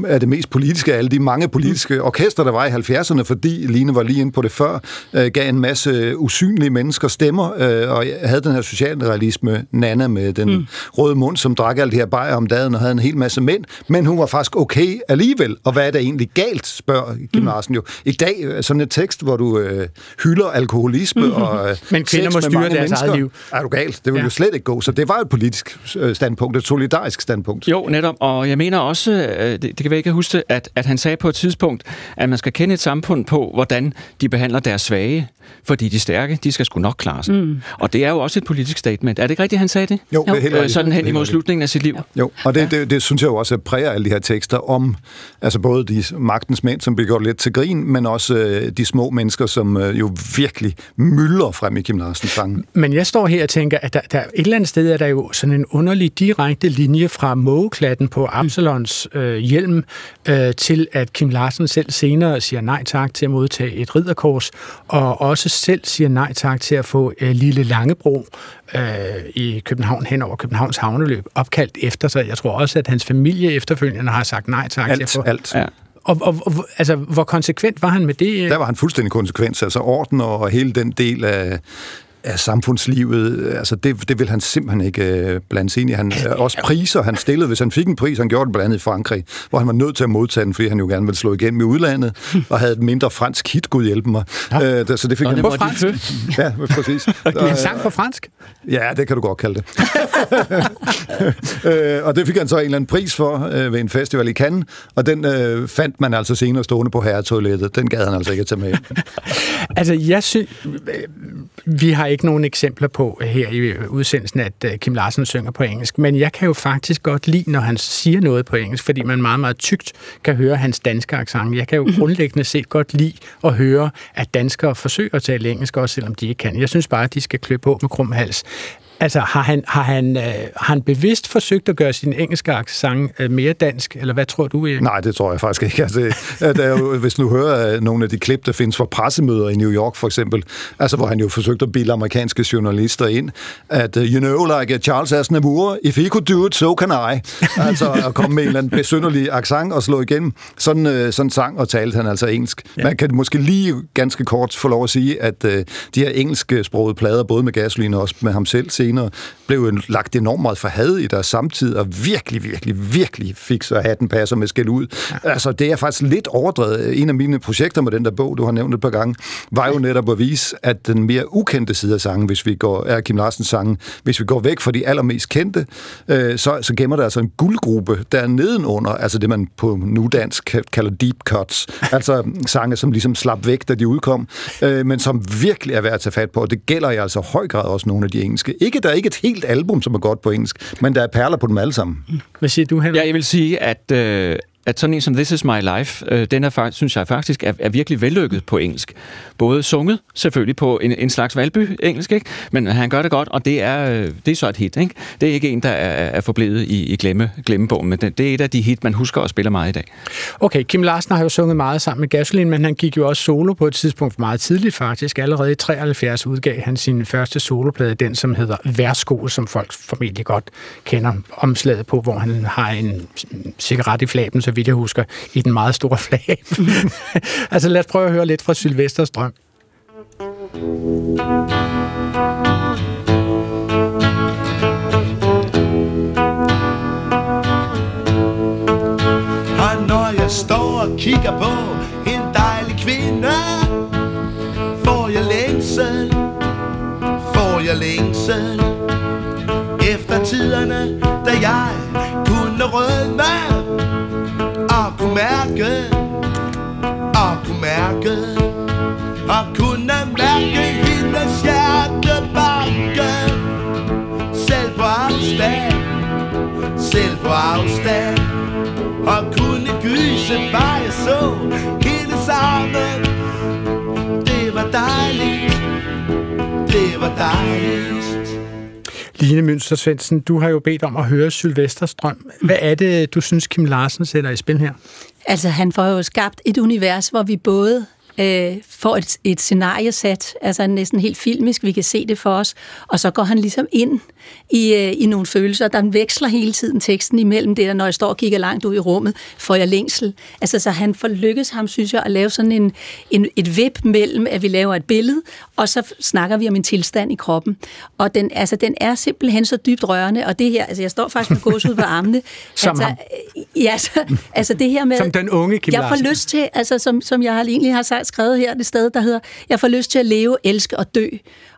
er det mest politiske af alle de mange politiske orkester, der var i 70'erne, fordi Line var lige inde på det før, øh, gav en masse usynlige mennesker stemmer, øh, og havde den her socialrealisme, Nana med den mm. røde mund, som drak alt det her bajer om dagen og havde en hel masse mænd, men hun var faktisk okay alligevel. Og hvad er der egentlig galt, spørger Kim mm. Larsen jo. I dag øh, sådan et tekst, hvor du øh, hylder alkoholisme mm. og øh, Men kvinder må styre deres mennesker, eget liv. Er du galt? Det vil ja. jo slet ikke gå. Så det var et politisk øh, standpunkt, et solidarisk standpunkt. Jo, netop. Og jeg mener også, øh, det, det kan være ikke huske, at, at han sagde på et tidspunkt, at man skal kende et samfund på, hvordan de behandler deres svage, fordi de stærke, de skal sgu nok klare sig. Mm. Og det er jo også et politisk statement. Er det ikke rigtigt, han sagde det? Jo, det er helt øh, Sådan hen imod slutningen af sit liv. Jo, og det, det, det synes jeg jo også præger alle de her tekster om, altså både de magtens mænd, som bliver gjort lidt til grin, men også øh, de små mennesker, som øh, jo virkelig myldrer frem i Kim Larsens sang. Men jeg står her og tænker, at der, der et eller andet sted er der jo sådan en underlig direkte linje fra mågeklatten på Absalons øh, hjelm øh, til, at Kim Larsen selv senere siger nej tak til at modtage et ridderkors, og også selv siger nej tak til at få øh, Lille Langebro øh, i København hen over Københavns havneløb opkaldt efter sig. Jeg tror også, at hans familie efterfølgende har sagt nej tak alt, til at få... Alt, ja. Og, og, og altså, hvor konsekvent var han med det? Der var han fuldstændig konsekvent. Altså orden og hele den del af, af samfundslivet, altså det, det vil han simpelthen ikke øh, blande sig ind i. Han, øh, også priser, han stillede, hvis han fik en pris, han gjorde det blandt andet i Frankrig, hvor han var nødt til at modtage den, fordi han jo gerne ville slå igen med udlandet, og havde et mindre fransk hit, gud hjælpe mig. Ja. Øh, så det fik Nå, han på fransk? Ja, præcis. Og en sang på fransk? Ja, det kan du godt kalde det. øh, og det fik han så en eller anden pris for øh, ved en festival i Cannes, og den øh, fandt man altså senere stående på herretoilettet. Den gad han altså ikke at tage med. altså, jeg synes, vi har ikke ikke nogen eksempler på her i udsendelsen, at øh, Kim Larsen synger på engelsk, men jeg kan jo faktisk godt lide, når han siger noget på engelsk, fordi man meget, meget tygt kan høre hans danske accent. Jeg kan jo Mhm. grundlæggende set godt lide at høre, at danskere forsøger at tale engelsk, også selvom de ikke kan. Jeg synes bare, at de skal klø på med krum hals. Altså, har han, har, han, øh, har han bevidst forsøgt at gøre sin engelske accent øh, mere dansk, eller hvad tror du, Erik? Nej, det tror jeg faktisk ikke. Altså, at, øh, hvis du hører øh, nogle af de klip, der findes fra pressemøder i New York for eksempel, altså hvor han jo forsøgte at bilde amerikanske journalister ind, at uh, you know, like uh, Charles Aznavour, if he could do it, so can I. Altså at komme med en eller anden besynderlig accent og slå igen. Sådan, øh, sådan sang og talte han altså engelsk. Ja. Man kan måske lige ganske kort få lov at sige, at øh, de her engelske sprogede plader, både med Gasoline og også med ham selv senere, blev jo lagt enormt meget for had i deres samtid, og virkelig, virkelig, virkelig fik så hatten passer med skæld ud. Ja. Altså, det er faktisk lidt overdrevet. En af mine projekter med den der bog, du har nævnt et par gange, var jo netop at vise, at den mere ukendte side af sangen, hvis vi går, er Kim Larsens sange, hvis vi går væk fra de allermest kendte, øh, så, så gemmer der altså en guldgruppe der er nedenunder, altså det man på nudansk kalder deep cuts, altså sange, som ligesom slap væk, da de udkom, øh, men som virkelig er værd at tage fat på, og det gælder i altså høj grad også nogle af de engelske. Ikke, der er ikke et helt album, som er godt på engelsk, men der er perler på dem alle sammen. Hvad siger du, Henrik? Ja, jeg vil sige, at, øh, at sådan en som This Is My Life, øh, den er, faktisk, synes jeg faktisk er, er virkelig vellykket på engelsk. Både sunget, selvfølgelig på en, en slags valby-engelsk, ikke? men han gør det godt, og det er, øh, det er så et hit. Ikke? Det er ikke en, der er, er forblevet i, i glemme, glemmebogen, men det, det er et af de hit, man husker og spiller meget i dag. Okay, Kim Larsen har jo sunget meget sammen med Gasoline, men han gik jo også solo på et tidspunkt meget tidligt faktisk. Allerede i 73 udgav han sin første soloplade, den som hedder Værsko, som folk formentlig godt kender omslaget på, hvor han har en cigaret i flaben, så vidt jeg husker, i den meget store flag. altså lad os prøve at høre lidt fra Sylvesters drøm. Og når jeg står og kigger på en dejlig kvinde Får jeg længsel, får jeg længsel Efter tiderne, da jeg kunne rødme og kunne mærke, og kunne mærke. Og kunne mærke hendes hjerte banke Selv på afstand, selv på afstand. Og kunne gyse bare jeg så Hendes arme Det var dejligt, det var dejligt. Line Münster Svendsen, du har jo bedt om at høre Sylvesters drøm. Hvad er det, du synes, Kim Larsen sætter i spil her? Altså, han får jo skabt et univers, hvor vi både øh, får et, et scenarie sat, altså næsten helt filmisk, vi kan se det for os, og så går han ligesom ind i, øh, i nogle følelser, der veksler hele tiden teksten imellem det, der når jeg står og kigger langt ud i rummet, får jeg længsel. Altså, så han får lykkes ham, synes jeg, at lave sådan en, en, et vip mellem, at vi laver et billede, og så snakker vi om en tilstand i kroppen. Og den, altså, den er simpelthen så dybt rørende, og det her, altså jeg står faktisk med gås ud på armene. Som altså, ham. øh, Ja, altså, altså det her med... Som den unge Kim Jeg får Larsen. lyst til, altså som, som jeg har egentlig har sagt, skrevet her det sted, der hedder, jeg får lyst til at leve, elske og dø.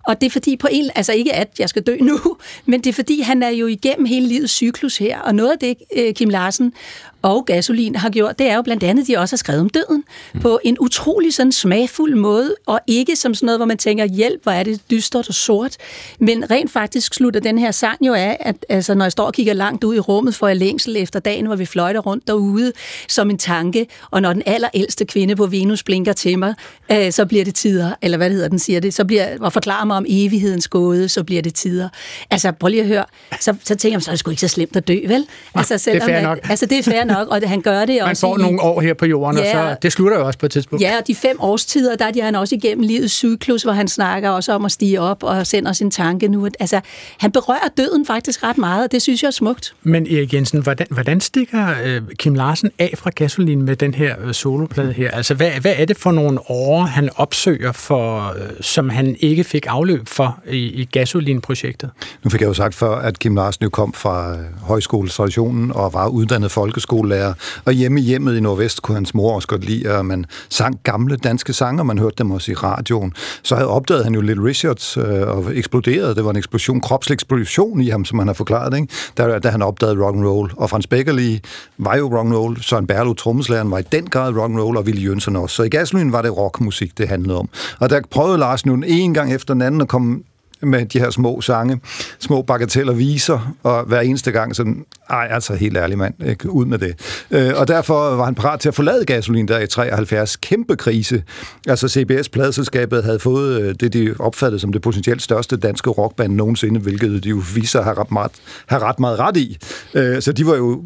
Og det er fordi på en, altså ikke at jeg skal dø nu, men det er fordi, han er jo igennem hele livets cyklus her, og noget af det, øh, Kim Larsen og Gasolin har gjort, det er jo blandt andet, at de også har skrevet om døden mm. på en utrolig sådan smagfuld måde, og ikke som sådan noget, hvor man tænker, hjælp, hvor er det dystert og sort, men rent faktisk slutter den her sang jo af, at altså, når jeg står og kigger langt ud i rummet, får jeg længsel efter dagen, hvor vi fløjter rundt derude som en tanke, og når den allerældste kvinde på Venus blinker til mig, øh, så bliver det tider, eller hvad det hedder, den siger det, så bliver, og forklarer mig om evighedens gåde, så bliver det tider. Altså, prøv lige at høre, så, så tænker jeg, så er det sgu ikke så slemt at dø, vel? Altså, det er fair nok. Altså, det er fair nok, og han gør det Man også får i, nogle år her på jorden, og Ja. så det slutter jo også på et tidspunkt. Ja, og de fem årstider, der er han også igennem livets cyklus, hvor han snakker også om at stige op og sender sin tanke nu. Altså, han berører døden faktisk ret meget, og det synes jeg er smukt. Men Erik Jensen, hvordan, hvordan stikker øh, Kim Larsen af fra Gasolin med den her øh, soloplade her? Altså, hvad, hvad er det for nogle år, han opsøger, for, øh, som han ikke fik forløb for i, i gasolinprojektet. Nu fik jeg jo sagt før, at Kim Larsen jo kom fra øh, højskoletraditionen og var uddannet folkeskolelærer. Og hjemme i hjemmet i Nordvest kunne hans mor også godt lide, at man sang gamle danske sange, og man hørte dem også i radioen. Så havde opdaget han jo Little Richards øh, og eksploderede. Det var en eksplosion, kropslig eksplosion i ham, som han har forklaret, ikke? Da, da han opdagede rock and roll. Og Frans Beckerli var jo rock and roll. Søren Berlo, trommeslæren, var i den grad rock and roll, og Willy Jønsson også. Så i Gasolin var det rockmusik, det handlede om. Og der prøvede Lars nu en gang efter den hinanden og komme med de her små sange, små bagateller viser, og hver eneste gang sådan, ej, altså helt ærlig mand, ikke? ud med det. Øh, og derfor var han parat til at forlade gasolin der i 73. Kæmpe krise. Altså CBS pladeselskabet havde fået øh, det, de opfattede som det potentielt største danske rockband nogensinde, hvilket de jo viser har ret meget, har ret meget ret i. Øh, så de var jo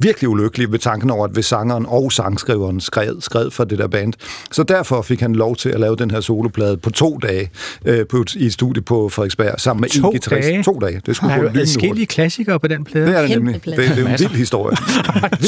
virkelig ulykkelig ved tanken over, at hvis sangeren og sangskriveren skrev, skrev for det der band. Så derfor fik han lov til at lave den her soloplade på to dage øh, på, i et studie på Frederiksberg, sammen med to en guitarist. Dage? To dage. Det skulle Der er jo adskillige klassikere på den plade. Det er det nemlig. Det, plade. det er jo en vild historie.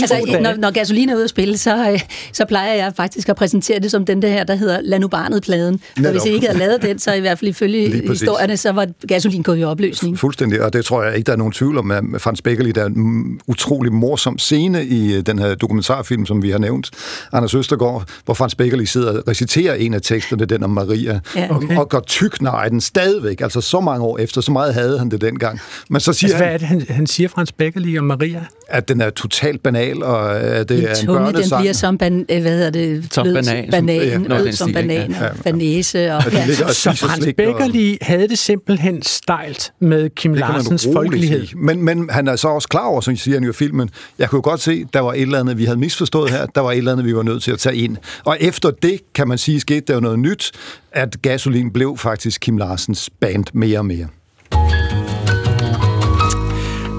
Altså, når, når gasolin er ude at spille, så, øh, så plejer jeg faktisk at præsentere det som den der her, der hedder Lad nu barnet-pladen. Og hvis jeg ikke havde lavet den, så i hvert fald ifølge historierne, så var gasolin gået i opløsning. Fuldstændig, og det tror jeg ikke, der er nogen tvivl om. Frans Beckerli, der er en utrolig morsom scene i øh, den her dokumentarfilm, som vi har nævnt, Anders Østergaard, hvor Frans Beckerli sidder og reciterer en af teksterne, den om Maria, Ja. okay. og går tyk nej den stadigvæk, altså så mange år efter, så meget havde han det dengang. Men så siger Altså, hvad han, er det, han, han siger, Frans Beckerli og Maria? At den er totalt banal, og at det Din er en tunge, den børnesang. bliver som ban, øh, hvad hedder det? Som banan. Banan, Ja, ja, ød den som stil, banan, Ja. og banæse. Og, Og ja. og Så Frans og- Beckerli havde det simpelthen stejlt med Kim Larsens folkelighed. sige. Men, men han er så også klar over, som siger han jo i filmen, jeg kunne godt se, der var et eller andet, vi havde misforstået her, der var et eller andet, vi var nødt til at tage ind. Og efter det, kan man sige, skete der jo noget nyt, at Gasolin blev faktisk Kim Larsens band mere og mere.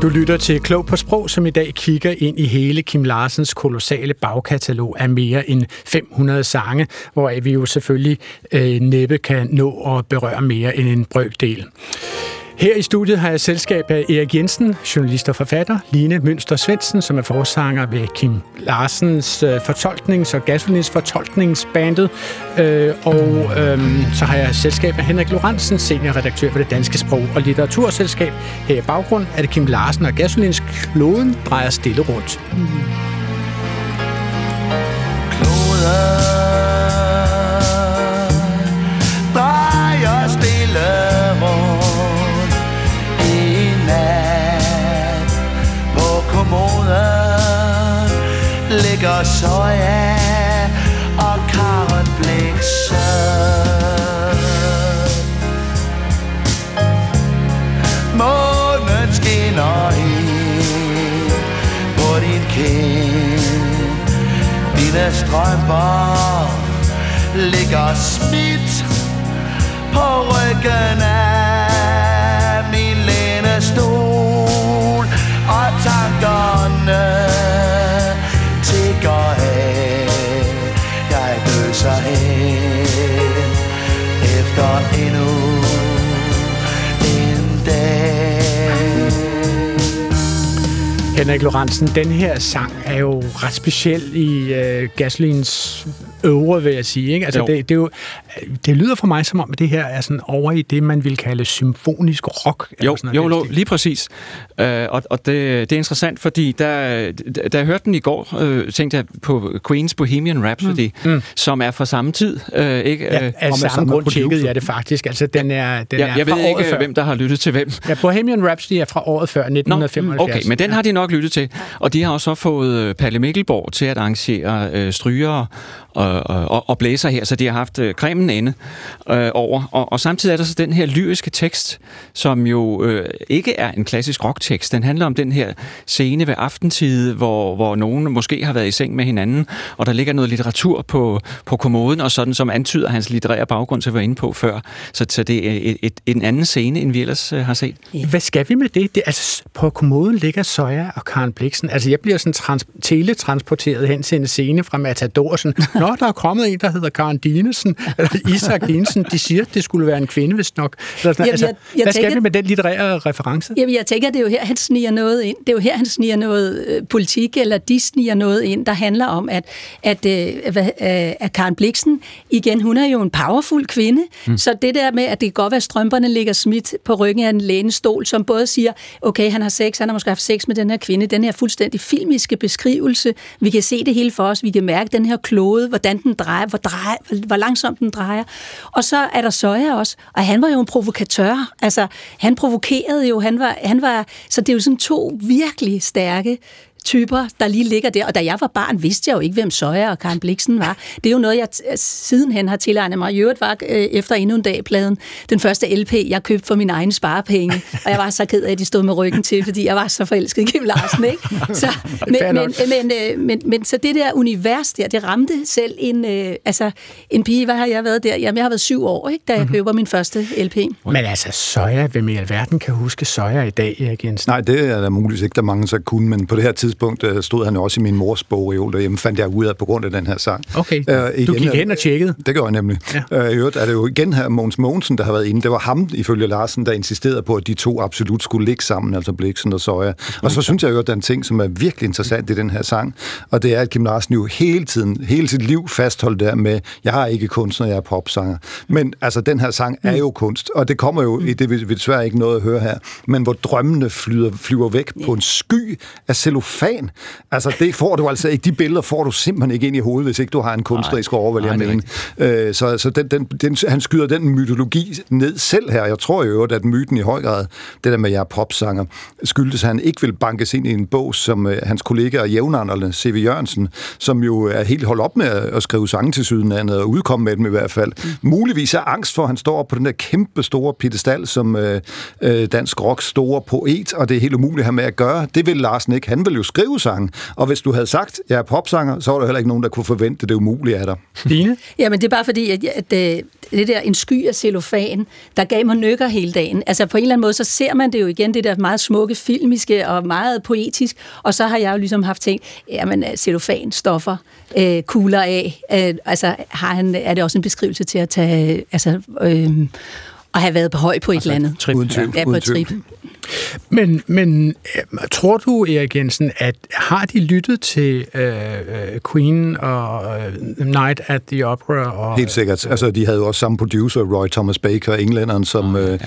Du lytter til Klog på Sprog, som i dag kigger ind i hele Kim Larsens kolossale bagkatalog af mere end 500 sange, hvor vi jo selvfølgelig øh, næppe kan nå at berøre mere end en brøkdel. Her i studiet har jeg selskab af Erik Jensen, journalist og forfatter, Line Mønster Svendsen, som er forsanger ved Kim Larsens øh, fortolknings- og Gasolins fortolkningsbandet, øh, og øh, så har jeg selskab af Henrik Lorentzen, seniorredaktør for det Danske Sprog- og Litteraturselskab. Her i baggrund er det Kim Larsen og Gasolins kloden drejer stille rundt. drejer ligger soja og Karen Månen skinner ind på din kind. Dine strømper ligger smidt på ryggen af Henrik Lorentzen, den her sang er jo ret speciel i øh, Gasolins øvre, vil jeg sige. Ikke? Altså, Jo. det, det, er jo, det lyder for mig som om, at det her er sådan over i det, man vil kalde symfonisk rock. eller Jo, sådan jo, jo lige præcis. Øh, og og det, det er interessant, fordi da, da jeg hørte den i går, øh, tænkte jeg på Queen's Bohemian Rhapsody, mm. Mm. som er fra samme tid. Øh, ikke? Ja, Øh, af samme samme grund tjekkede jeg det faktisk. Altså, den er, den jeg, er jeg fra ved året ikke, før. hvem der har lyttet til hvem. Ja, Bohemian Rhapsody er fra året før, Nå, 1975. okay, men den har de nok lyttet til. Og de har også fået øh, Palle Mikkelborg til at arrangere øh, strygere og, og, og blæser her, så de har haft øh, cremen inde øh, over. Og, og samtidig er der så den her lyriske tekst, som jo øh, ikke er en klassisk rocktekst. Den handler om den her scene ved aftentid, hvor, hvor nogen måske har været i seng med hinanden, og der ligger noget litteratur på, på kommoden, og sådan som antyder hans litterære baggrund, som vi var inde på før. Så, så det er et, et, en anden scene, end vi ellers øh, har set. Hvad skal vi med det? det altså, på kommoden ligger Soja og Karen Bliksen. Altså, jeg bliver sådan trans- teletransporteret hen til en scene fra Matador. Sådan, Nå, der er kommet en, der hedder Karen Dinesen, eller Isak Dinesen. De siger, at det skulle være en kvinde, hvis nok. Eller sådan, Jamen, altså, jeg- jeg hvad skal tænker- vi med den litterære reference? Jamen, jeg tænker, det er jo her, han sniger noget ind. Det er jo her, han sniger noget øh, politik, eller de sniger noget ind, der handler om, at, at, øh, hvad, øh, at Karen Bliksen, igen, hun er jo en powerful kvinde, mm. så det der med, at det kan godt være, at strømperne ligger smidt på ryggen af en lænestol, som både siger, okay, han har sex, han har måske haft sex med den her kvinde, den her fuldstændig filmiske beskrivelse, vi kan se det hele for os, vi kan mærke den her klode, hvordan den drejer, hvor, drejer, hvor langsomt den drejer. Og så er der Søjer også, og han var jo en provokatør, altså han provokerede jo, han var, han var, så det er jo sådan to virkelig stærke typer, der lige ligger der. Og da jeg var barn, vidste jeg jo ikke, hvem Søjer og Karen Bliksen var. Det er jo noget, jeg t- sidenhen har tilegnet mig. I øvrigt var øh, efter endnu en dag pladen den første LP, jeg købte for min egen sparepenge. Og jeg var så ked af, at de stod med ryggen til, fordi jeg var så forelsket i Kim Larsen. Ikke? Så, men, men, men, øh, men, men så det der univers der, det ramte selv en, øh, altså, en pige, hvad har jeg været der? Jamen, jeg har været syv år, ikke, da jeg Mhm. køber min første LP. Men altså, Søjer, hvem i alverden kan huske Søjer i dag, Jensen? Nej, det er der muligvis ikke, der er mange, så kunne, men på det her tidspunkt øh, stod han også i min mors bogreol derhjemme, fandt jeg ud af på grund af den her sang. Okay, Øh, du igen, gik øh, hen og tjekkede. Det gør jeg nemlig. Ja. Øh, i øvrigt er det jo igen her Mogens Mogensen, der har været inde. Det var ham, ifølge Larsen, der insisterede på, at de to absolut skulle ligge sammen, altså Bliksen og Søjer. Og så synes jeg jo, at der er en ting, som er virkelig interessant i den her sang, og det er, at Kim Larsen jo hele tiden, hele sit liv fastholdt der med, jeg har ikke kunstner, jeg er popsanger. Men altså, den her sang er jo kunst, og det kommer jo, i det vi, vi desværre ikke noget at høre her, men hvor drømmene flyder, flyver væk på en sky af cellofan. Altså, det får du altså ikke. De billeder får du simpelthen ikke ind i hovedet, hvis ikke du har en kunstnerisk overvæld, jeg Nej, det er mener. Øh, så så den, den, den, han skyder den mytologi ned selv her. Jeg tror jo, at myten i høj grad, det der med, at jeg er popsanger, skyldtes, at han ikke vil bankes ind i en bog, som øh, hans kollega og jævnaldrende, C.V. Jørgensen, som jo er helt holdt op med at, skrive sange til sydenlandet, og udkomme med dem i hvert fald. Mm. Muligvis er angst for, at han står på den der kæmpe store piedestal som øh, øh, dansk rocks store poet, og det er helt umuligt at have med at gøre. Det vil Larsen ikke. Han vil jo skrive sange, og hvis du havde sagt, jeg er popsanger, så var der heller ikke nogen, der kunne forvente det umulige af dig. Line? Jamen, det er bare fordi, at, at, at det der en sky af cellofan, der gav mig nykker hele dagen. Altså på en eller anden måde, så ser man det jo igen, det der meget smukke, filmiske og meget poetisk, og så har jeg jo ligesom haft tænkt, jamen øh, cellofan, stoffer, øh, kugler af, øh, altså har han, er det også en beskrivelse til at tage, altså, øh, at have været på høj på et eller andet. Trip. Uden tvivl. Ja, på et trip. Men, men øh, tror du, Erik Jensen, at har de lyttet til øh, øh, Queen og øh, Night at the Opera? Og, Helt sikkert. Altså, de havde jo også samme producer, Roy Thomas Baker, englænderen, som øh,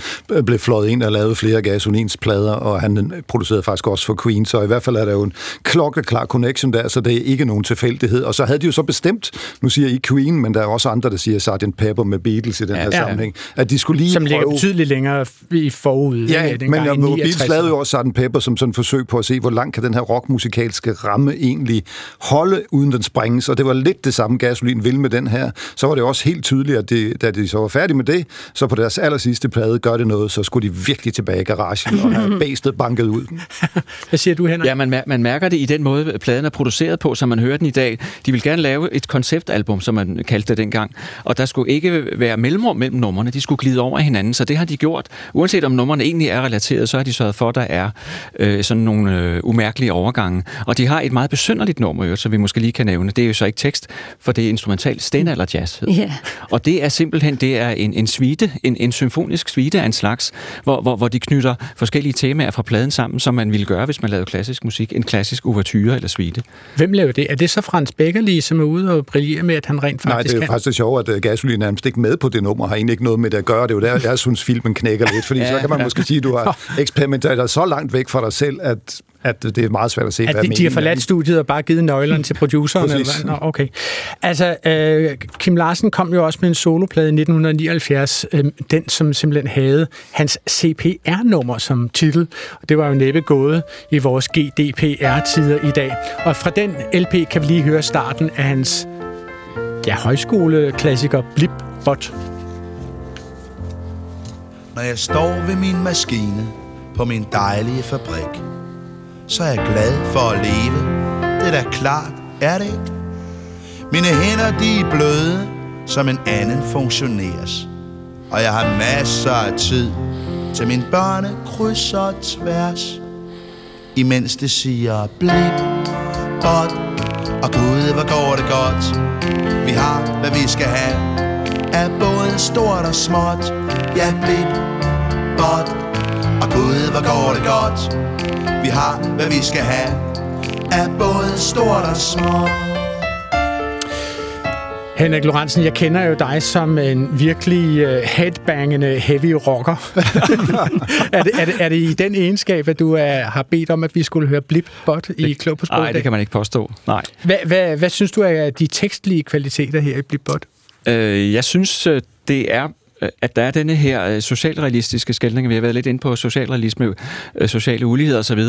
blev fløjet ind og lavede flere Gasolins plader, og han producerede faktisk også for Queen, så i hvert fald er der jo en klokkeklar connection der, så det er ikke nogen tilfældighed. Og så havde de jo så bestemt, nu siger I Queen, men der er også andre, der siger Sgt. Pepper med Beatles i den her Ja. sammenhæng, at de skulle lige som ligger prøve... betydeligt længere i forud. Ja, ikke? men ja, Beatles 69. lavede jo også Sgt. Pepper som sådan et forsøg på at se, hvor langt kan den her rockmusikalske ramme egentlig holde, uden den sprænges. Og det var lidt det samme, Gasolin ville med den her. Så var det også helt tydeligt, at de, da de så var færdige med det, så på deres aller sidste plade gør det noget, så skulle de virkelig tilbage i garagen og have bæstet banket ud. Hvad siger du, Henrik? Ja, man, man mærker det i den måde, pladen er produceret på, som man hører den i dag. De vil gerne lave et konceptalbum, som man kaldte det dengang. Og der skulle ikke være mellemrum mellem numrene. De skulle glide over hinanden, så det har de gjort. Uanset om numrene egentlig er relateret, så har de sørget for, at der er øh, sådan nogle øh, umærkelige overgange. Og de har et meget besynderligt nummer, jo, så vi måske lige kan nævne. Det er jo så ikke tekst, for det er instrumental sten eller jazz. hedder det. Ja. Og det er simpelthen det er en, en suite, en, en symfonisk suite af en slags, hvor, hvor, hvor de knytter forskellige temaer fra pladen sammen, som man ville gøre, hvis man lavede klassisk musik. En klassisk ouverture eller suite. Hvem laver det? Er det så Frans Beckerli, som er ude og brillerer med, at han rent Nej, faktisk det er jo faktisk det sjove, at uh, Gasolin er nærmest ikke med på det nummer, har egentlig ikke noget med det at gøre. Det er jo der, jeg synes, filmen knækker lidt, fordi ja, så kan man måske sige, at du har eksperimenteret så langt væk fra dig selv, at, at det er meget svært at se, At hvad de, de har forladt studiet og bare givet nøglerne til produceren? eller? Nå, okay. Altså, øh, Kim Larsen kom jo også med en soloplade i 1979, øh, den som simpelthen havde hans CPR-nummer som titel. Og det var jo næppe gået i vores GDPR-tider i dag. Og fra den LP kan vi lige høre starten af hans ja, højskoleklassiker Blip Bot. Når jeg står ved min maskine på min dejlige fabrik, så er jeg glad for at leve. Det er da klart, er det ikke? Mine hænder, de er bløde, som en anden funktioneres. Og jeg har masser af tid til mine børne krydser og tværs. Imens det siger blip, bot, og gud, hvor går det godt. Vi har, hvad vi skal have, af både stort og småt. Ja, blip, bot, og gud, hvor går det godt. Vi har, hvad vi skal have, af både stort og småt. Henrik Lorentzen, jeg kender jo dig som en virkelig uh, headbangende heavy rocker. er, det, er, det, er det i den egenskab, at du er, har bedt om, at vi skulle høre Blip Bot i Klog på? Nej, det kan man ikke påstå. Nej. hvad, hvad, hvad synes du er de tekstlige kvaliteter her i Blip Bot? Øh, jeg synes, øh, det er øh, at der er denne her øh, socialrealistiske skildring. Vi har været lidt inde på socialrealisme, sociale uligheder osv.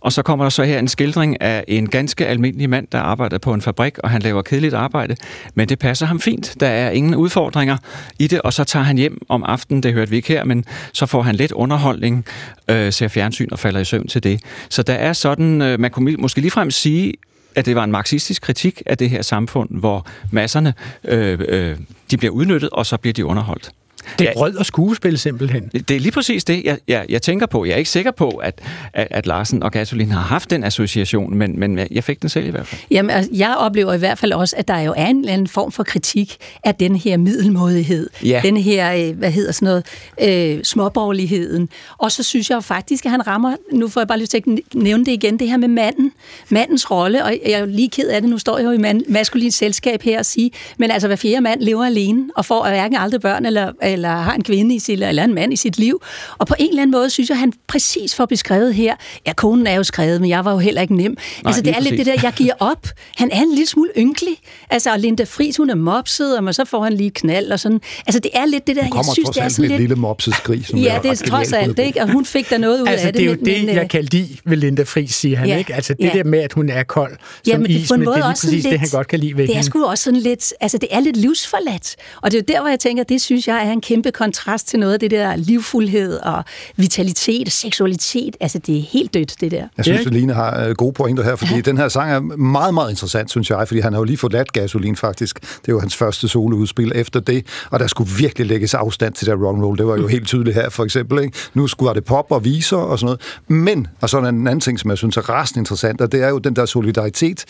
Og så kommer der så her en skildring af en ganske almindelig mand, der arbejder på en fabrik, og han laver kedeligt arbejde, men det passer ham fint. Der er ingen udfordringer i det, og så tager han hjem om aftenen, det hørte vi ikke her, men så får han lidt underholdning, øh, ser fjernsyn og falder i søvn til det. Så der er sådan, øh, man kunne måske ligefrem sige, at det var en marxistisk kritik af det her samfund, hvor masserne øh, øh, de bliver udnyttet, og så bliver de underholdt. Det er brød og skuespil simpelthen. Det er lige præcis det, jeg, jeg, jeg tænker på. Jeg er ikke sikker på, at, at, at Larsen og Gasolin har haft den association, men, men jeg fik den selv i hvert fald. Jamen, altså, jeg oplever i hvert fald også, at der jo er en eller anden form for kritik af den her middelmodighed. Ja. Den her, øh, hvad hedder sådan noget, øh, småborgerligheden. Og så synes jeg jo faktisk, at han rammer, nu får jeg bare lyst til at nævne det igen, det her med manden. Mandens rolle, og jeg er jo lige ked af det, nu står jeg jo i man, maskulin selskab her og sige, men altså hver fjerde mand lever alene, og får hverken aldrig børn eller, eller har en kvinde i sit, eller en mand i sit liv. Og på en eller anden måde synes jeg, han præcis får beskrevet her, ja, konen er jo skrevet, men jeg var jo heller ikke nem. Nej, altså, det er lidt det der, jeg giver op. Han er en lille smule ynkelig. Altså, og Linda Friis, hun er mopset, og så får han lige knald og sådan. Altså, det er lidt det der, jeg synes, det er sådan lidt... lille mopset skrig, som Ja, det er trods alt, ikke? Og hun fik der noget ud altså, af det. det er jo men, det, men, jeg kan lide ved Linda Friis, siger han, ja, ikke? Altså, det ja. der med, at hun er kold ja, som men is, på en men det er også præcis lidt, det, han godt kan lide ved Det er sgu også sådan lidt, altså det er lidt livsforladt. Og det er jo der, hvor jeg tænker, det synes jeg er en kæmpe kontrast til noget af det der livfuldhed og vitalitet og seksualitet. Altså det er helt dødt, det der. Jeg synes, at Line har øh, gode pointer her, fordi den her sang er meget, meget interessant, synes jeg, fordi han har jo lige forladt Gasolin faktisk. Det er jo hans første soloudspil efter det, og der skulle virkelig lægges afstand til der rock roll. Det var jo helt tydeligt her, for eksempel. Ikke? Nu skulle det pop og viser og sådan noget. Men, og så er der en anden ting, som jeg synes er rasende interessant, og det er jo den der solidaritet,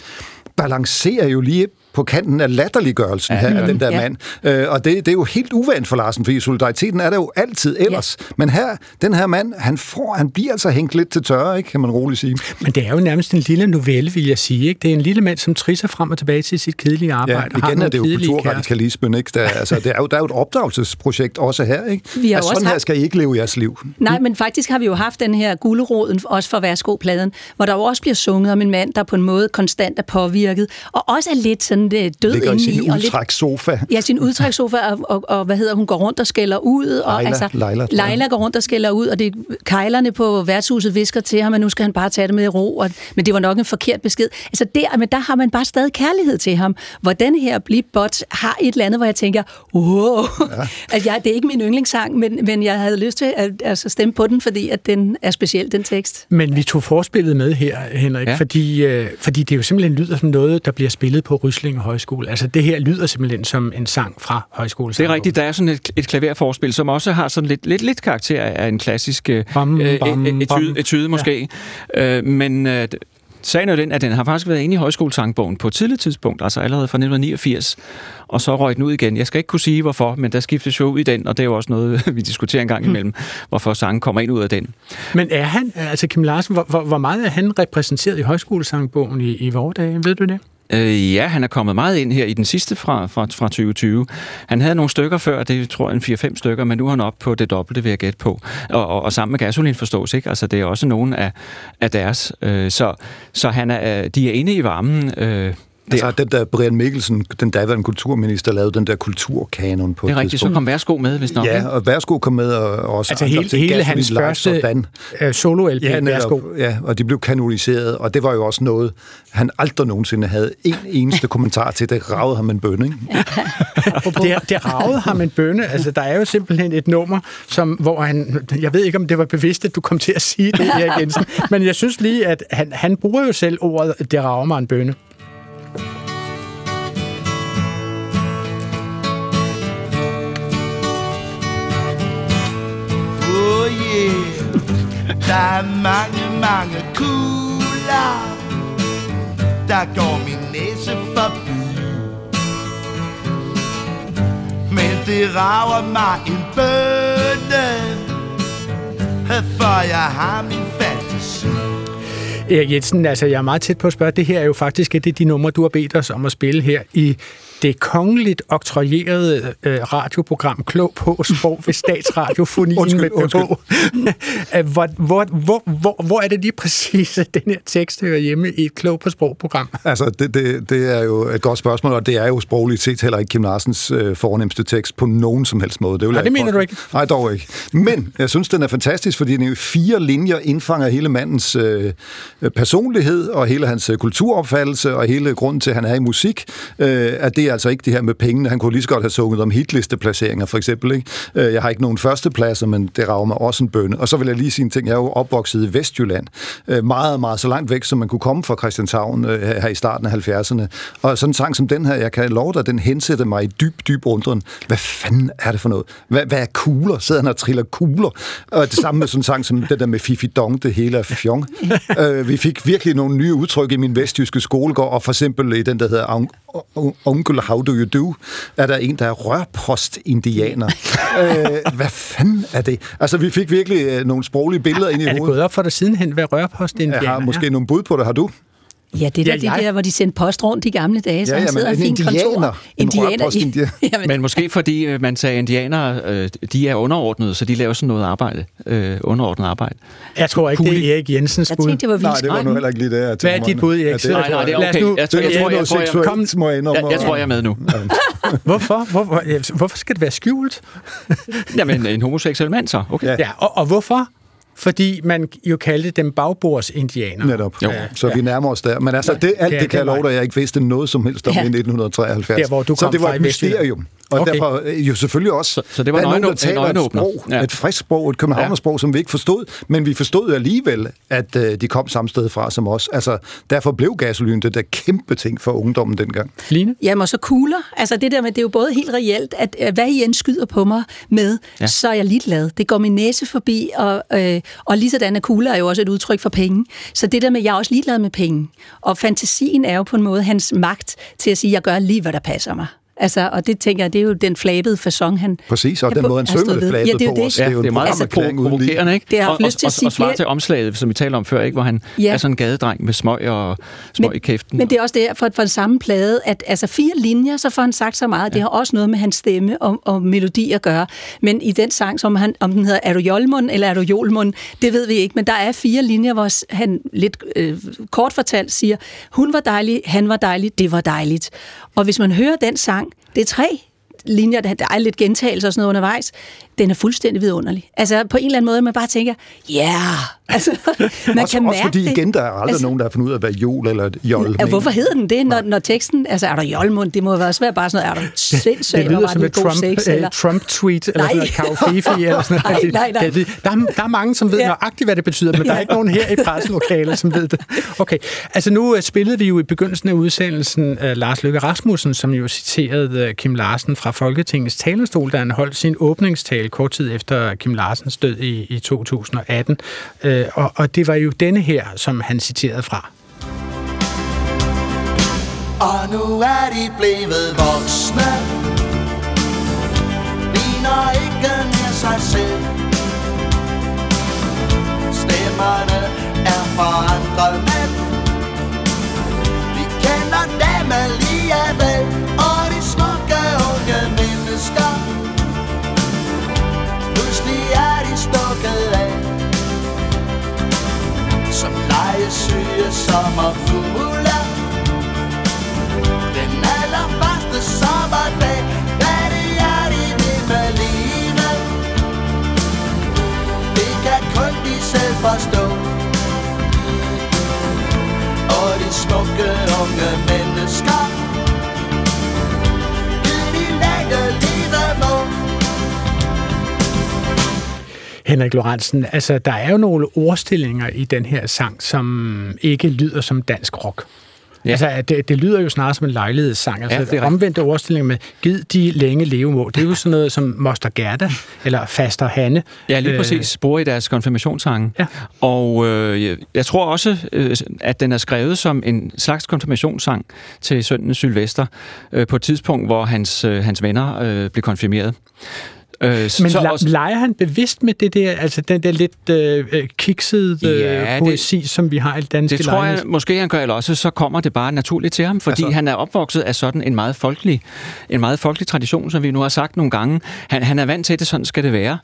balancerer jo lige på kanten af latterliggørelsen ja, her af den der ja. mand. Øh, og det, det er jo helt uvandt for Larsen, fordi solidariteten er der jo altid ellers. Ja. Men her, den her mand, han, får, han bliver altså hængt lidt til tørre, ikke, kan man roligt sige. Men det er jo nærmest en lille novelle, vil jeg sige. Ikke? Det er en lille mand, som trisser frem og tilbage til sit kedelige arbejde. Ja, igen er det jo kulturradikalismen. Ikke? Der, altså, det, er jo, der er jo et opdragelsesprojekt også her. Ikke? Vi har altså, sådan også her skal I ikke leve jeres liv. Nej, men faktisk har vi jo haft den her gulderoden, også for Værsgo-pladen, hvor der jo også bliver sunget om en mand, der på en måde konstant er påvirket, og også er lidt sådan det død Ligger i sin indeni, og lidt- udtrækssofa. Ja, sin udtrækssofa, og, og, og, hvad hedder hun, går rundt og skælder ud. Og, Leila, altså, Leila. Leila går rundt og skælder ud, og det kejlerne på værtshuset visker til ham, at nu skal han bare tage det med i ro, og, men det var nok en forkert besked. Altså der, men der har man bare stadig kærlighed til ham. Hvor den her Blip Bot har et eller andet, hvor jeg tænker, wow, ja. at jeg, det er ikke min yndlingssang, men, men jeg havde lyst til at altså, stemme på den, fordi at den er speciel, den tekst. Men vi tog forspillet med her, Henrik, Ja. fordi, øh, fordi det jo simpelthen lyder som noget, der bliver spillet på Ryslinge Højskole. Altså det her lyder simpelthen som en sang fra højskole. Det er rigtigt, der er sådan et, et klaverforspil, som også har sådan lidt, lidt, lidt karakter af en klassisk øh, Bam, øh, bam, etude, bam. måske. Ja. Øh, men øh, sagen er den, at den har faktisk været inde i højskolesangbogen på et tidligt tidspunkt, altså allerede fra 1989, og så røg den ud igen. Jeg skal ikke kunne sige, hvorfor, men der skiftes jo ud i den, og det er jo også noget, vi diskuterer en gang imellem, hvorfor sangen kommer ind ud af den. Men er han, altså Kim Larsen, hvor, hvor, hvor meget er han repræsenteret i højskolesangbogen i, i vore dage? Ved du det? Øh, ja, han er kommet meget ind her i den sidste fra, fra, fra 2020. Han havde nogle stykker før, det tror jeg en 4-5 stykker, men nu er han op på det dobbelte, vil jeg gætte på. Og, og, og sammen med Gasolin forstås, ikke? Altså, det er også nogen af, af deres. Øh, så så han er, øh, de er inde i varmen. Øh, Altså, den der Brian Mikkelsen, den daværende kulturminister, lavede den der kulturkanon på det er rigtigt, så tidspunkt. kom Værsgo med, hvis nok. Ja, og Værsgo kom med, og også Altså andre hele, til hele hans Live første øh, solo-LP, Ja, værsgo. ja, og de blev kanoniseret, og det var jo også noget, han aldrig nogensinde havde en eneste kommentar til. Det ravede ham en bønne, ikke? Det, det ragede ham en bønne. Altså, der er jo simpelthen et nummer, som, hvor han... Jeg ved ikke, om det var bevidst, at du kom til at sige det, Erik Jensen. Men jeg synes lige, at han, han bruger jo selv ordet, det rager mig en bønne. Der er mange, mange kugler, der går min næse forbi. Men det rager mig en bønne, for jeg har min fantasi. Erik Jensen, altså jeg er meget tæt på at spørge, det her er jo faktisk et af de numre, du har bedt os om at spille her i det kongeligt oktroyerede øh, radioprogram Klog på sprog ved statsradiofonien Undskyld, med undskyld. Hvor, hvor, hvor, hvor, hvor er det lige præcis, at den her tekst hører hjemme i et Klog på sprog-program? Altså, det, det, det er jo et godt spørgsmål, og det er jo sprogligt set heller ikke Kim Larsens øh, fornemmeste tekst på nogen som helst måde. Det, vil Nej, det mener du ikke. Nej, dog ikke. Men jeg synes, den er fantastisk, fordi den i fire linjer indfanger hele mandens øh, personlighed og hele hans øh, kulturopfattelse og hele grunden til, at han er i musik. Øh, at det er altså ikke det her med pengene. Han kunne lige så godt have sunget om hitlisteplaceringer, for eksempel. Ikke? Øh, jeg har ikke nogen førstepladser, men det rager mig også en bønne. Og så vil jeg lige sige en ting. Jeg er jo opvokset i Vestjylland. Øh, meget, meget så langt væk, som man kunne komme fra Christianshavn øh, her i starten af 70'erne. Og sådan en sang som den her, jeg kan love dig, den hensætter mig i dyb, dyb undren. Hvad fanden er det for noget? Hvad, hvad er kugler? Sidder han og triller kugler? Og det samme med sådan en sang som det der med Fifi Dong, det hele er fjong. vi fik virkelig nogle nye udtryk i min vestjyske skolegård, og for eksempel i den, der hedder Onkel Uncle How Do You Do, er der en, der er rørpost-indianer. øh, hvad fanden er det? Altså, vi fik virkelig øh, nogle sproglige billeder ind i Er det hovedet. gået op for dig sidenhen, hvad rørpost-indianer Jeg har er? måske nogle bud på det. Har du? Ja, det er Ja, ja, jeg- det der, hvor de sendte post rundt i gamle dage, så Ja, han ja, men sidder i en fint indianer. kontor. En rørpost-indianer. Jamen, Men måske fordi øh, man sagde, at indianere, øh, de er underordnede, så de laver sådan noget arbejde, øh, underordnet arbejde. Jeg tror ikke, det er Erik Jensens jeg bud. tænkte, det var vildt. Nej, det var nu heller ikke lige det, jeg Hvad er dit bud, Erik? Ja, Nej, nej, det er okay. nu- Jeg tror, jeg tror, jeg, tror, jeg, Kom. jeg jeg, jeg tror, jeg er med nu. Hvorfor? Hvorfor, hvorfor skal det være skjult? Jamen, en homoseksuel mand så. Okay. Ja, og, og hvorfor? Fordi man jo kaldte dem bagbords-indianer. Netop. Jo. Så vi nærmer os der. Men altså, det, alt det er det kan jeg love dig, jeg ikke vidste noget som helst om Ja. i 1973. Der, hvor du så kom det var fra et mysterium. Og Okay. derfor øh, jo selvfølgelig også, Så- så det var der er en nogen, der taler et sprog, Ja. et frisk sprog, et københavnersprog, som vi ikke forstod, men vi forstod alligevel, at øh, de kom samme sted fra som os. Altså, derfor blev gasolyn det der kæmpe ting for ungdommen dengang. Line? Jamen, og så kugler. Altså det der med, det er jo både helt reelt, at øh, hvad I end skyder på mig med, ja. Ja. så er jeg ligeglad. Det går min næse forbi, og, øh, og lige sådan er kugler er jo også et udtryk for penge. Så det der med, jeg er også ligeglad med penge. Og fantasien er jo på en måde hans magt til at sige, jeg gør lige, hvad der passer mig. Altså, og det tænker jeg, det er jo den flabede fasong, han... Præcis, og den måde, han synger det flabet ja, det er jo på det. os. Det er jo det er en meget altså, provokerende, ikke? Det har og, lyst til og, at sige og, svare flere- til omslaget, som vi talte om før, ikke? hvor han Ja. ja. er sådan en gadedreng med smøg og smøg i kæften. Men det er også det for, for den samme plade, at altså fire linjer, så får han sagt så meget. Ja. Det har også noget med hans stemme og, og melodi at gøre. Men i den sang, som han, om den hedder Er du Jolmund eller er du Jolmund, det ved vi ikke. Men der er fire linjer, hvor han lidt øh, kort fortalt siger, hun var dejlig, han var dejlig, det var dejligt. Og hvis man hører den sang, det er tre linjer, der er lidt gentagelse og sådan noget undervejs, den er fuldstændig vidunderlig. Altså på en eller anden måde, man bare tænker, ja, yeah! Altså, man også, kan også mærke fordi det. igen, der er aldrig Altså- nogen, der har fundet ud af, hvad jol eller jol Ja, hvorfor hedder den det, når, når teksten... Altså, er der jolmund? Det må jo også være bare sådan noget, er du sindssygt, Det lyder som et Trump, sex, øh, eller... Trump-tweet, eller sådan noget kafefi, eller sådan noget. Nej, nej, nej. Der, er, der er mange, som ved Ja. nøjagtigt, hvad det betyder, men der er ikke nogen her i presselokalet, som ved det. Okay, altså nu uh, spillede vi jo i begyndelsen af udsendelsen uh, Lars Løkke Rasmussen, som jo citerede Kim Larsen fra Folketingets talerstol, da han holdt sin åbningstale kort tid efter Kim Larsens død i, i 2018. Uh, Øh, og, og det var jo denne her, som han citerede fra. Og nu er de blevet voksne Ligner ikke mere sig selv Stemmerne er forandret Samazu Henrik Lorentzen, altså der er jo nogle ordstillinger i den her sang, som ikke lyder som dansk rock. Ja. Altså, det, det lyder jo snarere som en lejlighedssang. Altså, Ja, det er omvendte ordstilling med, gid de længe leve må. Det er jo sådan noget som Moster Gerda, eller Faster Hanne. Ja, lige Øh, præcis. Spor i deres konfirmationssange. Ja. Og øh, jeg- jeg tror også, øh, at den er skrevet som en slags konfirmationssang til sønnen Sylvester, øh, på et tidspunkt, hvor hans, øh, hans venner øh, blev konfirmeret. Øh, Men så også, leger han bevidst med det der, altså den der lidt øh, øh kiksede øh, ja, poesi, det, som vi har i danske Det tror jeg måske, han gør, eller også så kommer det bare naturligt til ham, fordi altså, han er opvokset af sådan en meget folkelig, en meget folkelig tradition, som vi nu har sagt nogle gange. Han, han er vant til det, sådan skal det være.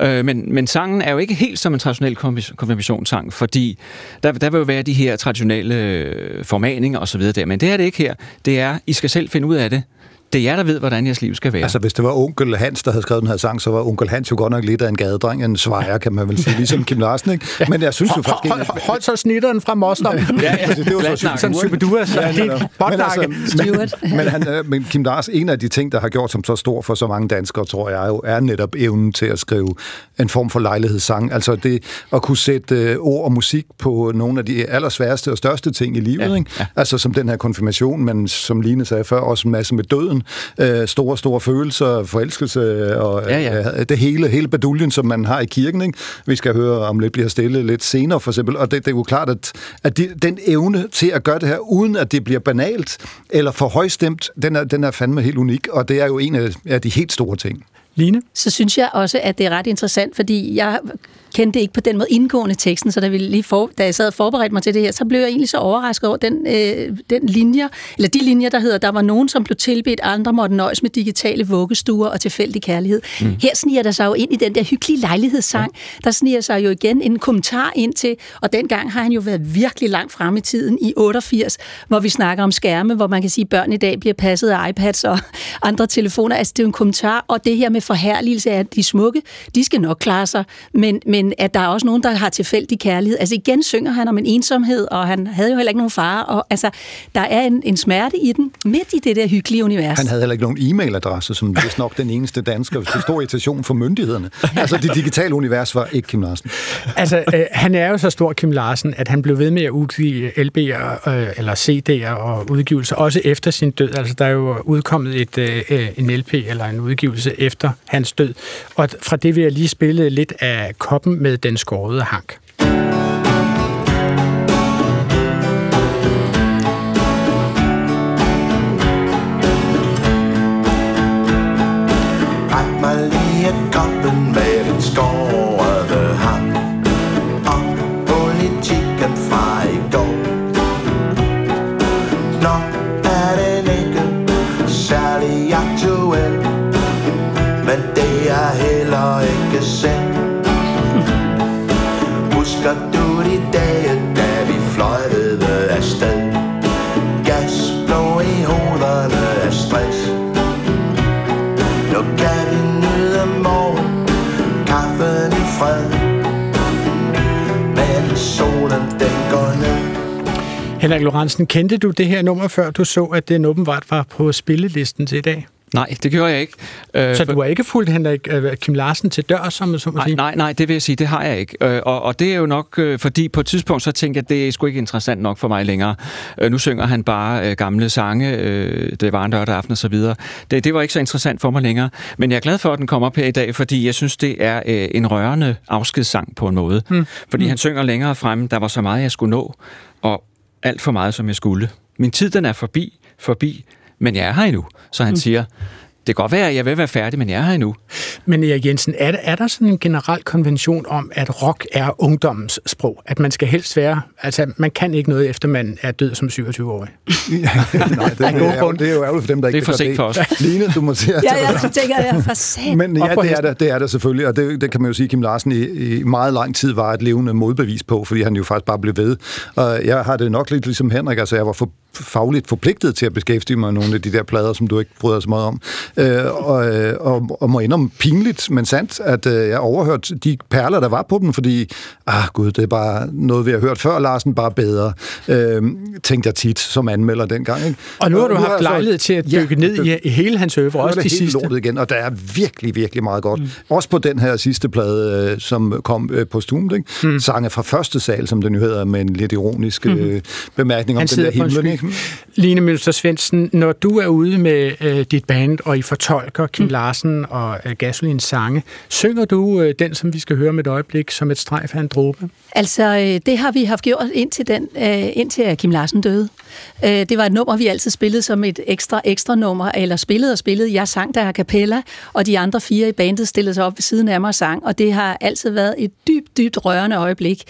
Øh, men, men sangen er jo ikke helt som en traditionel konfirmationssang, fordi der, der vil jo være de her traditionelle øh, formaninger osv. der, men det er det ikke her. Det er, I skal selv finde ud af det det er jer, der ved, hvordan jeres liv skal være. Altså, hvis det var onkel Hans, der havde skrevet den her sang, så var onkel Hans jo godt nok lidt af en gadedreng, en svejer, kan man vel sige, ligesom Kim Larsen, ikke? Men jeg synes jo faktisk... Hold, hold, hold så snitteren fra Moster. ja, ja, det var så sådan Superdua, så ja, men, altså, men, men, han, øh, men Kim Larsen, en af de ting, der har gjort som så stor for så mange danskere, tror jeg jo, er netop evnen til at skrive en form for lejlighedssang. Altså det at kunne sætte øh, ord og musik på nogle af de allersværeste og største ting i livet, ja, ikke? Ja. Altså som den her konfirmation, men som Line sagde før, også en masse med døden, øh, store, store følelser, forelskelse og ja, ja. Øh, det hele, hele baduljen, som man har i kirken. Ikke? Vi skal høre om lidt bliver stille lidt senere, for eksempel. Og det, det er jo klart, at, at de, den evne til at gøre det her, uden at det bliver banalt eller for højstemt, den er, den er fandme helt unik, og det er jo en af, af de helt store ting. Line? Så synes jeg også, at det er ret interessant, fordi jeg kendte ikke på den måde indgående teksten, så da, vi lige for, da jeg sad og forberedte mig til det her, så blev jeg egentlig så overrasket over den, øh, den linje, eller de linjer, der hedder, der var nogen, som blev tilbedt, andre måtte nøjes med digitale vuggestuer og tilfældig kærlighed. Mm. Her sniger der sig jo ind i den der hyggelige lejlighedssang, ja. der sniger sig jo igen en kommentar ind til, og dengang har han jo været virkelig langt frem i tiden, i 88, hvor vi snakker om skærme, hvor man kan sige, at børn i dag bliver passet af iPads og andre telefoner. Altså det er jo en kommentar, og det her med forherligelse af de smukke, de skal nok klare sig, men, men at der er også nogen, der har tilfældig kærlighed. Altså igen synger han om en ensomhed, og han havde jo heller ikke nogen far, og altså, der er en, en smerte i den, midt i det der hyggelige univers. Han havde heller ikke nogen e-mailadresse, som er nok den eneste dansker, hvis det står irritation for myndighederne. Altså, det digitale univers var ikke Kim Larsen. Altså, øh, han er jo så stor, Kim Larsen, at han blev ved med at udgive LB'er, øh, eller CD'er og udgivelser, også efter sin død. Altså, der er jo udkommet et, øh, en LP eller en udgivelse efter hans død. Og fra det vil jeg lige spille lidt af koppen med den skårede hank. Ret mig lige koppen med den skårede hank Og politikken fra i går Nå er den ikke Henrik Lorentzen, kendte du det her nummer, før du så, at det åbenbart var på spillelisten til i dag? Nej, det gjorde jeg ikke. Øh, så du har ikke fulgt Henrik uh, Kim Larsen til dør, som, som nej, sige? Nej, nej, det vil jeg sige, det har jeg ikke. Uh, og, og det er jo nok, uh, fordi på et tidspunkt så tænkte jeg, det er sgu ikke interessant nok for mig længere. Uh, nu synger han bare uh, gamle sange, uh, det var en lørdag aften og så videre. Det, det var ikke så interessant for mig længere. Men jeg er glad for, at den kommer op her i dag, fordi jeg synes, det er uh, en rørende afskedssang på en måde. Hmm. Fordi hmm. han synger længere frem, der var så meget, jeg skulle nå, og alt for meget, som jeg skulle. Min tid, den er forbi, forbi, men jeg er her endnu. Så han mm. siger, det kan godt være, at jeg vil være færdig, men jeg er her endnu. Men Erik Jensen, er, er der sådan en generel konvention om, at rock er ungdommens sprog? At man skal helst være... Altså, man kan ikke noget, efter man er død som 27-årig. Nej, det er, det er jo ærgerligt for dem, der ikke Det er for sent for os. Line, du må se Ja, jeg tænker, det er for sent. Men ja, det er, det, det er der selvfølgelig, og det, det kan man jo sige, Kim Larsen i, i meget lang tid var et levende modbevis på, fordi han jo faktisk bare blev ved. Og jeg har det nok lidt ligesom Henrik, altså jeg var for fagligt forpligtet til at beskæftige mig med nogle af de der plader, som du ikke bryder så meget om. Øh, og, øh, og, og må indom pinligt, men sandt, at øh, jeg overhørte de perler, der var på dem, fordi, ah gud, det er bare noget, vi har hørt før, Larsen, bare bedre, øh, tænkte jeg tit som anmelder dengang. Ikke? Og nu har du haft altså, lejlighed til at dykke ja, ned i, i hele hans øvre, også de sidste. lortet igen, og der er virkelig, virkelig meget godt. Mm. Også på den her sidste plade, øh, som kom øh, på Stumt, ikke? Mm. sange fra første sal, som den jo hedder, med en lidt ironisk mm. øh, bemærkning om Han den der himlen. Line Mønster Svendsen, når du er ude med øh, dit band, og I fortolker Kim mm. Larsen og øh, Gasolins sange, synger du øh, den, som vi skal høre med et øjeblik, som et strejf af en dråbe? Altså, øh, det har vi haft gjort indtil, den, øh, indtil Kim Larsen døde. Øh, det var et nummer, vi altid spillede som et ekstra, ekstra nummer, eller spillede og spillede. Jeg sang der a cappella, og de andre fire i bandet stillede sig op ved siden af mig og sang, og det har altid været et dybt, dybt rørende øjeblik.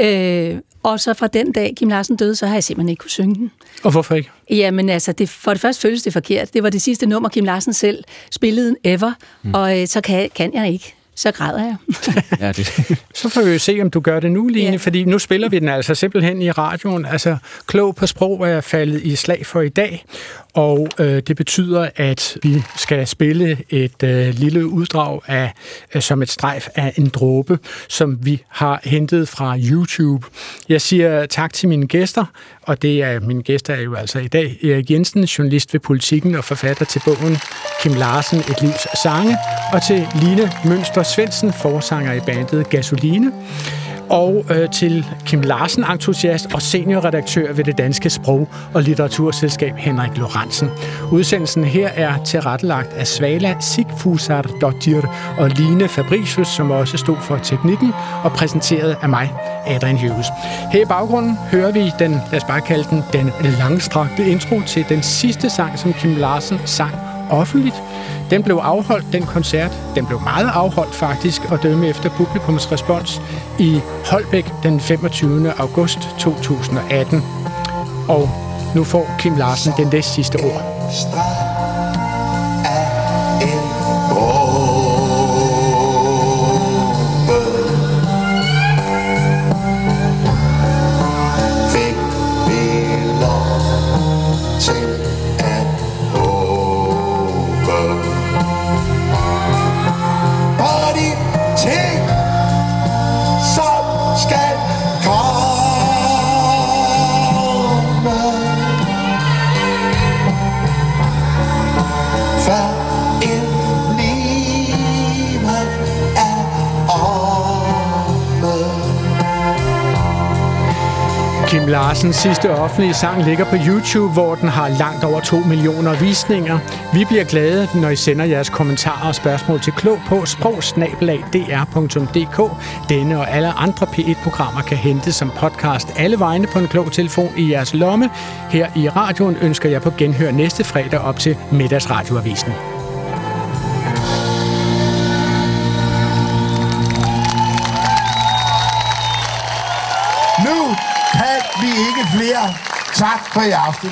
Øh, og så fra den dag, Kim Larsen døde, så har jeg simpelthen ikke kunne synge den. Og hvorfor ikke? Jamen altså, det, for det første føles det forkert. Det var det sidste nummer, Kim Larsen selv spillede ever, mm. og øh, så kan, kan jeg ikke så græder jeg. ja, det. så får vi jo se, om du gør det nu, Line, ja. fordi nu spiller vi den altså simpelthen i radioen. Altså, klog på sprog er faldet i slag for i dag, og øh, det betyder, at vi skal spille et øh, lille uddrag af øh, som et strejf af en dråbe, som vi har hentet fra YouTube. Jeg siger tak til mine gæster, og det er mine gæster er jo altså i dag Erik Jensen, journalist ved Politikken og forfatter til bogen Kim Larsen, Et livs sange, og til Line Mønster Svendsen, forsanger i bandet Gasoline og øh, til Kim Larsen, entusiast og seniorredaktør ved det Danske Sprog- og Litteraturselskab Henrik Lorentzen. Udsendelsen her er tilrettelagt af Svala Sigfusardottir og Line Fabricius, som også stod for teknikken, og præsenteret af mig, Adrian Hughes. Her i baggrunden hører vi den, lad os bare kalde den, den langstrakte intro til den sidste sang, som Kim Larsen sang offentligt. Den blev afholdt, den koncert, den blev meget afholdt faktisk, og dømme efter publikums respons i Holbæk den 25. august 2018. Og nu får Kim Larsen den næst sidste ord. Larsens sidste offentlige sang ligger på YouTube, hvor den har langt over 2 millioner visninger. Vi bliver glade, når I sender jeres kommentarer og spørgsmål til klog på sprogsnabelag.dr.dk. Denne og alle andre P1-programmer kan hentes som podcast alle vegne på en klog telefon i jeres lomme. Her i radioen ønsker jeg på genhør næste fredag op til middagsradioavisen. Flere. Tak for i aften.